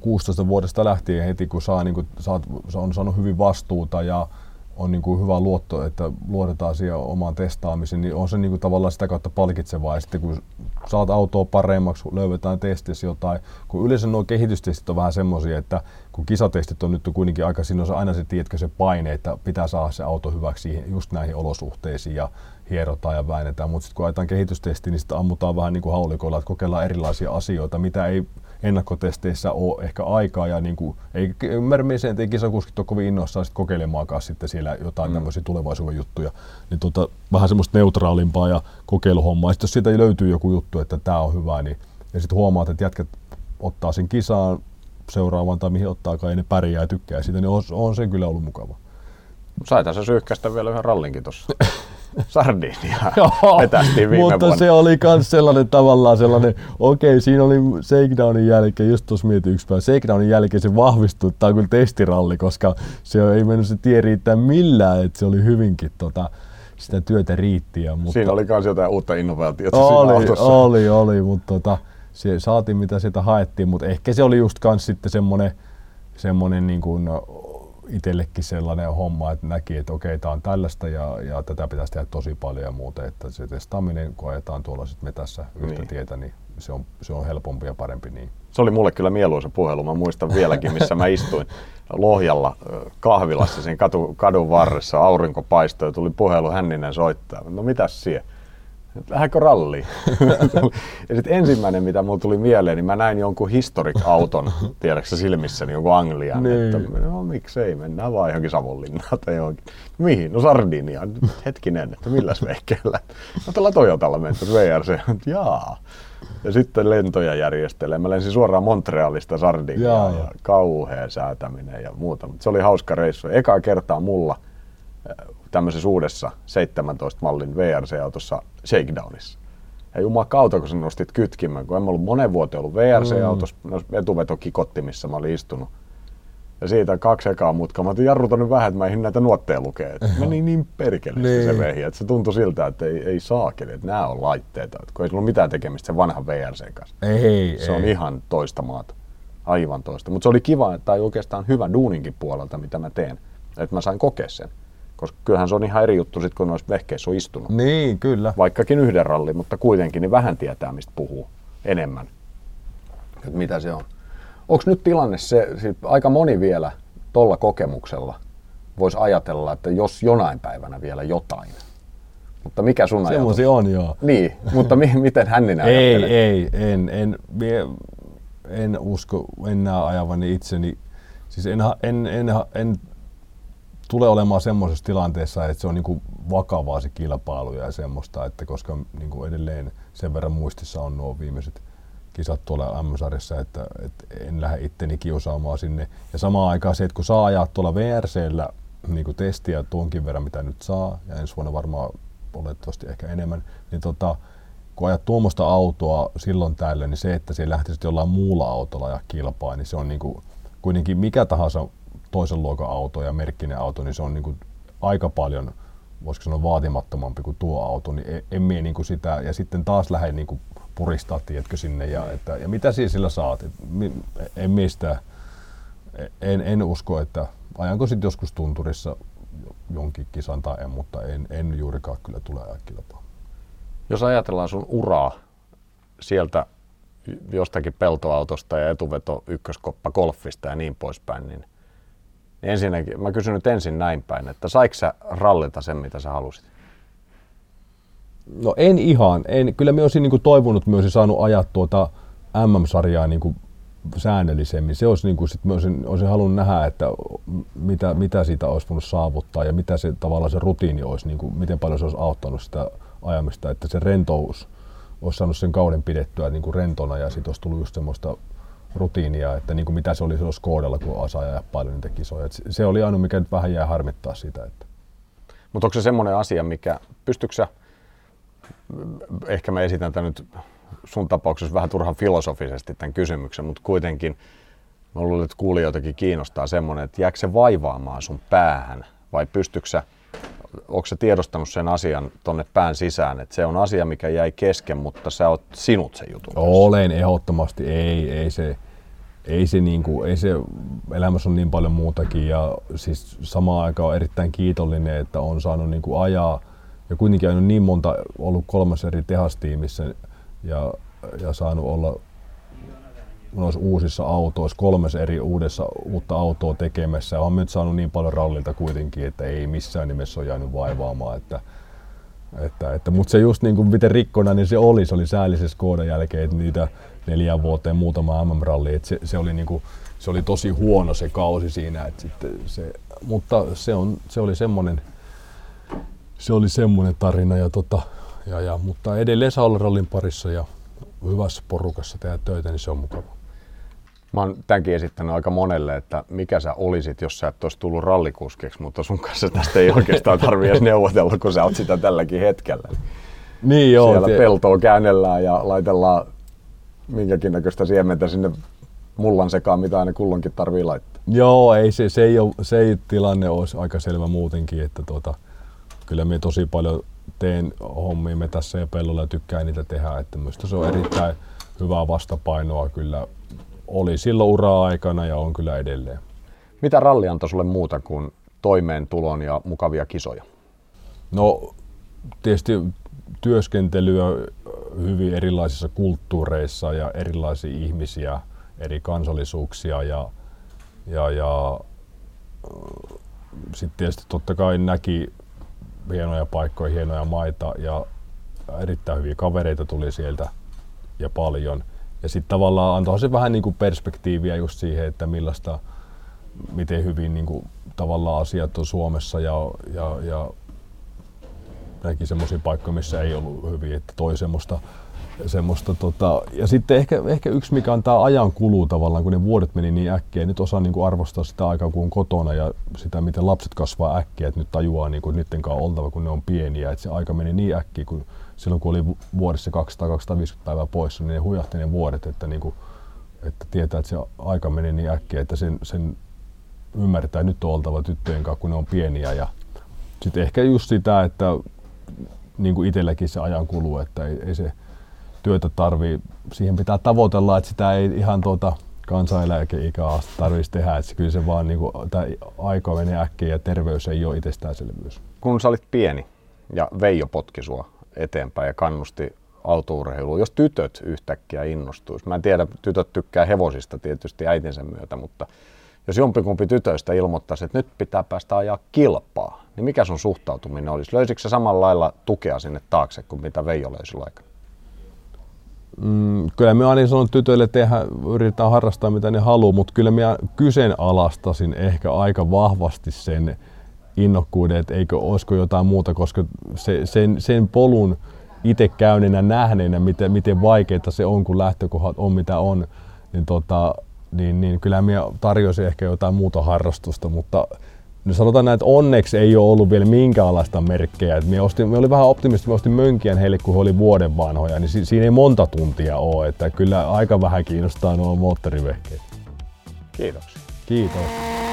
16 vuodesta lähtien heti, kun saa, niin kuin, saat, on saanut hyvin vastuuta ja on niin kuin hyvä luotto, että luotetaan siihen omaan testaamiseen, niin on se niin kuin tavallaan sitä kautta palkitsevaa. Ja sitten kun saat autoa paremmaksi, löydetään testissä jotain, kun yleensä nuo kehitystestit on vähän semmoisia, että kun kisatestit on nyt kuitenkin aika, siinä on se aina se, tiedätkö, se paine, että pitää saada se auto hyväksi just näihin olosuhteisiin ja hierotaan ja väännetään, mutta sitten kun ajetaan kehitystesti, niin sitten ammutaan vähän niin kuin haulikoilla, että kokeillaan erilaisia asioita, mitä ei ennakkotesteissä ole ehkä aikaa ja niin kuin, ei ymmärrä sen, että ei kisakuskit ole kovin innoissaan sit kokeilemaankaan sitten siellä jotain mm. tämmöisiä tulevaisuuden juttuja. Niin tota, vähän semmoista neutraalimpaa ja kokeiluhommaa. Sitten jos siitä löytyy joku juttu, että tämä on hyvä, niin ja sitten huomaat, että jätkät ottaa sen kisaan seuraavan tai mihin ottaakaan ja ne pärjää ja tykkää siitä, niin on, on se kyllä ollut mukava. Saita se syyhkästä vielä yhden rallinkin tuossa. Sardinia viime mutta vuonna. se oli myös sellainen tavallaan sellainen, okei okay, siinä oli shakedownin jälkeen, just tuossa mietin yksi päivä, shakedownin jälkeen se vahvistui, että tämä on kyllä testiralli, koska se ei mennyt se tie riittää millään, että se oli hyvinkin tota, sitä työtä riittiä. Mutta... Siinä oli myös jotain uutta innovaatiota oli, siinä autossa. Oli, oli, mutta tota, se saatiin mitä sieltä haettiin, mutta ehkä se oli just kans sitten semmoinen, semmoinen niin kuin, itsellekin sellainen homma, että näki, että okei, tämä on tällaista ja, ja tätä pitäisi tehdä tosi paljon ja muuta. Että se testaaminen, kun ajetaan tuolla sit metässä yhtä niin. tietä, niin se on, se on helpompi ja parempi niin. Se oli mulle kyllä mieluisa puhelu. Mä muistan vieläkin, missä mä istuin Lohjalla kahvilassa siinä katu, kadun varressa. Aurinko paistoi ja tuli puhelu Hänninen soittaa. No mitäs siellä? Lähdekö ralliin? ja sitten ensimmäinen, mitä mulle tuli mieleen, niin mä näin jonkun historic-auton, tiedätkö silmissäni, jonkun Anglian. Niin. Että, no miksei, mennään vaan johonkin Savonlinnaan tai johonkin. Mihin? No Sardinia. Hetkinen, että milläs veikkeellä? No tällä Toyotalla mentä VRC. Jaa. Ja sitten lentoja järjestelee. Mä lensin suoraan Montrealista Sardiniaan ja kauhea säätäminen ja muuta. Mutta se oli hauska reissu. Eka kertaa mulla tämmöisessä uudessa 17 mallin VRC-autossa shakedownissa. Ja jumakauta, kun sä nostit kytkimän, kun en ollut monen vuoteen ollut VRC-autossa, mm. etuvetokiikotti, missä mä olin istunut. Ja siitä kaksi ekaa mutkaa. Mä otin jarruta nyt vähän, että mä ehdin näitä nuotteja lukea. Et meni niin perkeleesti niin. se vehi, että se tuntui siltä, että ei, ei saakeli, että nämä on laitteita. Et kun ei sillä ole mitään tekemistä sen vanhan VRC kanssa. Ei, Se on ei. ihan toista maata. Aivan toista. Mutta se oli kiva, tai oikeastaan hyvä duuninkin puolelta, mitä mä teen. Että mä sain kokea sen. Koska kyllähän se on ihan eri juttu sit, kun noissa vehkeissä on istunut. Niin, kyllä. Vaikkakin yhden ralli, mutta kuitenkin niin vähän tietää, mistä puhuu enemmän. Et mitä se on. Onko nyt tilanne se, sit aika moni vielä tuolla kokemuksella voisi ajatella, että jos jonain päivänä vielä jotain. Mutta mikä sun ajatus? Semmoisia on, joo. Niin, mutta mi- miten Hänninen Ei, ajattelee? ei, en, en, mie, en usko enää ajavani itseni. Siis en, en, en, ha- en tule olemaan semmoisessa tilanteessa, että se on niinku vakavaa se kilpailu ja semmoista, että koska niinku edelleen sen verran muistissa on nuo viimeiset kisat tuolla M-sarjassa, että, että en lähde itteni kiusaamaan sinne. Ja samaan aikaan se, että kun saa ajaa tuolla VRCllä niin testiä tuonkin verran, mitä nyt saa, ja ensi vuonna varmaan olettavasti ehkä enemmän, niin tota, kun ajat tuommoista autoa silloin tällöin, niin se, että se lähtisit jollain muulla autolla ja kilpaa, niin se on niinku, kuitenkin mikä tahansa toisen luokan auto ja merkkinen auto, niin se on niinku aika paljon, voisiko sanoa vaatimattomampi kuin tuo auto, niin en, en mie niinku sitä, ja sitten taas lähden niinku puristaa, tiedätkö, sinne, ja, että, ja mitä siinä sillä saat, en mistä, en, en usko, että ajanko sitten joskus tunturissa jonkin kisan tai en, mutta en, en juurikaan kyllä tule ajaa kilpaa. Jos ajatellaan sun uraa sieltä jostakin peltoautosta ja etuveto ykköskoppa golfista ja niin poispäin, niin niin ensinnäkin, mä kysyn nyt ensin näin päin, että saiko sä rallita sen, mitä sä halusit? No en ihan. En, kyllä mä olisin niin toivonut, että mä olisin saanut ajaa tuota MM-sarjaa niin säännöllisemmin. Se olisi, niin kuin, sit mä olisin, olisin halunnut nähdä, että mitä, mitä siitä olisi voinut saavuttaa ja mitä se tavallaan se rutiini olisi, niin kuin, miten paljon se olisi auttanut sitä ajamista, että se rentous olisi saanut sen kauden pidettyä niin kuin rentona ja sitten olisi tullut just semmoista rutiinia, että niin kuin mitä se oli silloin Skodalla, kun osaa ajaa paljon niitä kisoja. Et se- oli ainoa, mikä nyt vähän jää harmittaa sitä. Että. Mutta onko se semmoinen asia, mikä, pystytkö sä, ehkä mä esitän tämän nyt sun tapauksessa vähän turhan filosofisesti tämän kysymyksen, mutta kuitenkin mä luulen, että kuulijoitakin kiinnostaa semmoinen, että jääkö se vaivaamaan sun päähän vai pystytkö sä, onko sä tiedostanut sen asian tonne pään sisään, että se on asia, mikä jäi kesken, mutta sä oot sinut sen jutun? Olen ehdottomasti, ei, ei se, ei se, niinku, ei se, elämässä on niin paljon muutakin ja siis samaan aikaan on erittäin kiitollinen, että on saanut niinku ajaa ja kuitenkin ajanut niin monta, ollut kolmas eri tehastiimissä ja, ja saanut olla noissa uusissa autoissa, kolmes eri uudessa uutta autoa tekemässä. Olen nyt saanut niin paljon rallilta kuitenkin, että ei missään nimessä ole jäänyt vaivaamaan. Että, että, että, mutta se just niin kuin miten rikkona niin se oli, se oli säällisessä koodan jälkeen, että niitä neljän vuoteen muutama MM-ralli, että se, se, oli niin kuin, se oli tosi huono se kausi siinä, että sitten se, mutta se, on, se oli semmoinen, se oli semmoinen tarina, ja tota, ja, ja, mutta edelleen saa olla rallin parissa ja hyvässä porukassa tehdä töitä, niin se on mukava. Mä oon tämänkin esittänyt aika monelle, että mikä sä olisit, jos sä et olisi tullut rallikuskiksi, mutta sun kanssa tästä ei oikeastaan tarvitse edes neuvotella, kun sä oot sitä tälläkin hetkellä. Niin joo, Siellä te- peltoa käännellään ja laitellaan minkäkin näköistä siementä sinne mullan sekaan, mitä aina kulloinkin tarvii laittaa. Joo, ei se, se, ei ole, se ei tilanne olisi aika selvä muutenkin, että tuota, kyllä me tosi paljon teen hommia me tässä ja pellolla ja tykkään niitä tehdä, että minusta se on erittäin hyvää vastapainoa kyllä oli silloin ura-aikana ja on kyllä edelleen. Mitä ralli antoi sulle muuta kuin toimeentulon ja mukavia kisoja? No tietysti työskentelyä hyvin erilaisissa kulttuureissa ja erilaisia ihmisiä, eri kansallisuuksia ja, ja, ja sitten tietysti totta kai näki hienoja paikkoja, hienoja maita ja erittäin hyviä kavereita tuli sieltä ja paljon. Ja sitten tavallaan antoi se vähän niin kuin perspektiiviä just siihen, että millaista, miten hyvin niin kuin, tavallaan asiat on Suomessa ja, ja, ja näki semmoisia paikkoja, missä ei ollut hyviä, että toi semmoista, semmoista tota, ja sitten ehkä, ehkä yksi, mikä on tämä ajan kulu tavallaan, kun ne vuodet meni niin äkkiä, nyt osaa niin kuin arvostaa sitä aikaa, kun on kotona ja sitä, miten lapset kasvaa äkkiä, että nyt tajuaa niin kuin niiden kanssa oltava, kun ne on pieniä, että se aika meni niin äkkiä, kun silloin kun oli vuodessa 200-250 päivää poissa, niin ne hujahti ne vuodet, että, niin kuin, että tietää, että se aika meni niin äkkiä, että sen, sen ymmärtää, nyt on oltava tyttöjen kanssa, kun ne on pieniä. Ja sitten ehkä just sitä, että niin kuin itselläkin se ajan kuluu, että ei, ei se työtä tarvii, siihen pitää tavoitella, että sitä ei ihan tuota kansaneläkeikää tarvitsisi tehdä, että kyllä se vaan niin kuin, aika menee äkkiä ja terveys ei ole itsestäänselvyys. Kun sä olit pieni ja Veijo potki sua eteenpäin ja kannusti autourheiluun, jos tytöt yhtäkkiä innostuisi. Mä en tiedä, tytöt tykkää hevosista tietysti äitinsä myötä, mutta jos jompikumpi tytöistä ilmoittaisi, että nyt pitää päästä ajaa kilpaa, niin mikä sun suhtautuminen olisi? Löysikö se samalla lailla tukea sinne taakse kuin mitä Veijo löysi aikana? Mm, kyllä me aina sanon tytöille, että yritetään harrastaa mitä ne haluaa, mutta kyllä minä kyseenalaistasin ehkä aika vahvasti sen innokkuuden, että eikö olisiko jotain muuta, koska se, sen, sen polun itse käyneenä nähneenä, miten, miten vaikeaa se on, kun lähtökohdat on mitä on, niin, tota, niin, niin kyllä minä tarjosin ehkä jotain muuta harrastusta, mutta No sanotaan näin, että onneksi ei ole ollut vielä minkäänlaista merkkejä. Me, ostin, me oli vähän optimisti, me ostin mönkiän heille, kun he oli vuoden vanhoja, niin si, siinä ei monta tuntia ole. Että kyllä aika vähän kiinnostaa nuo moottorivehkeet. Kiitoksia. Kiitos. Tomin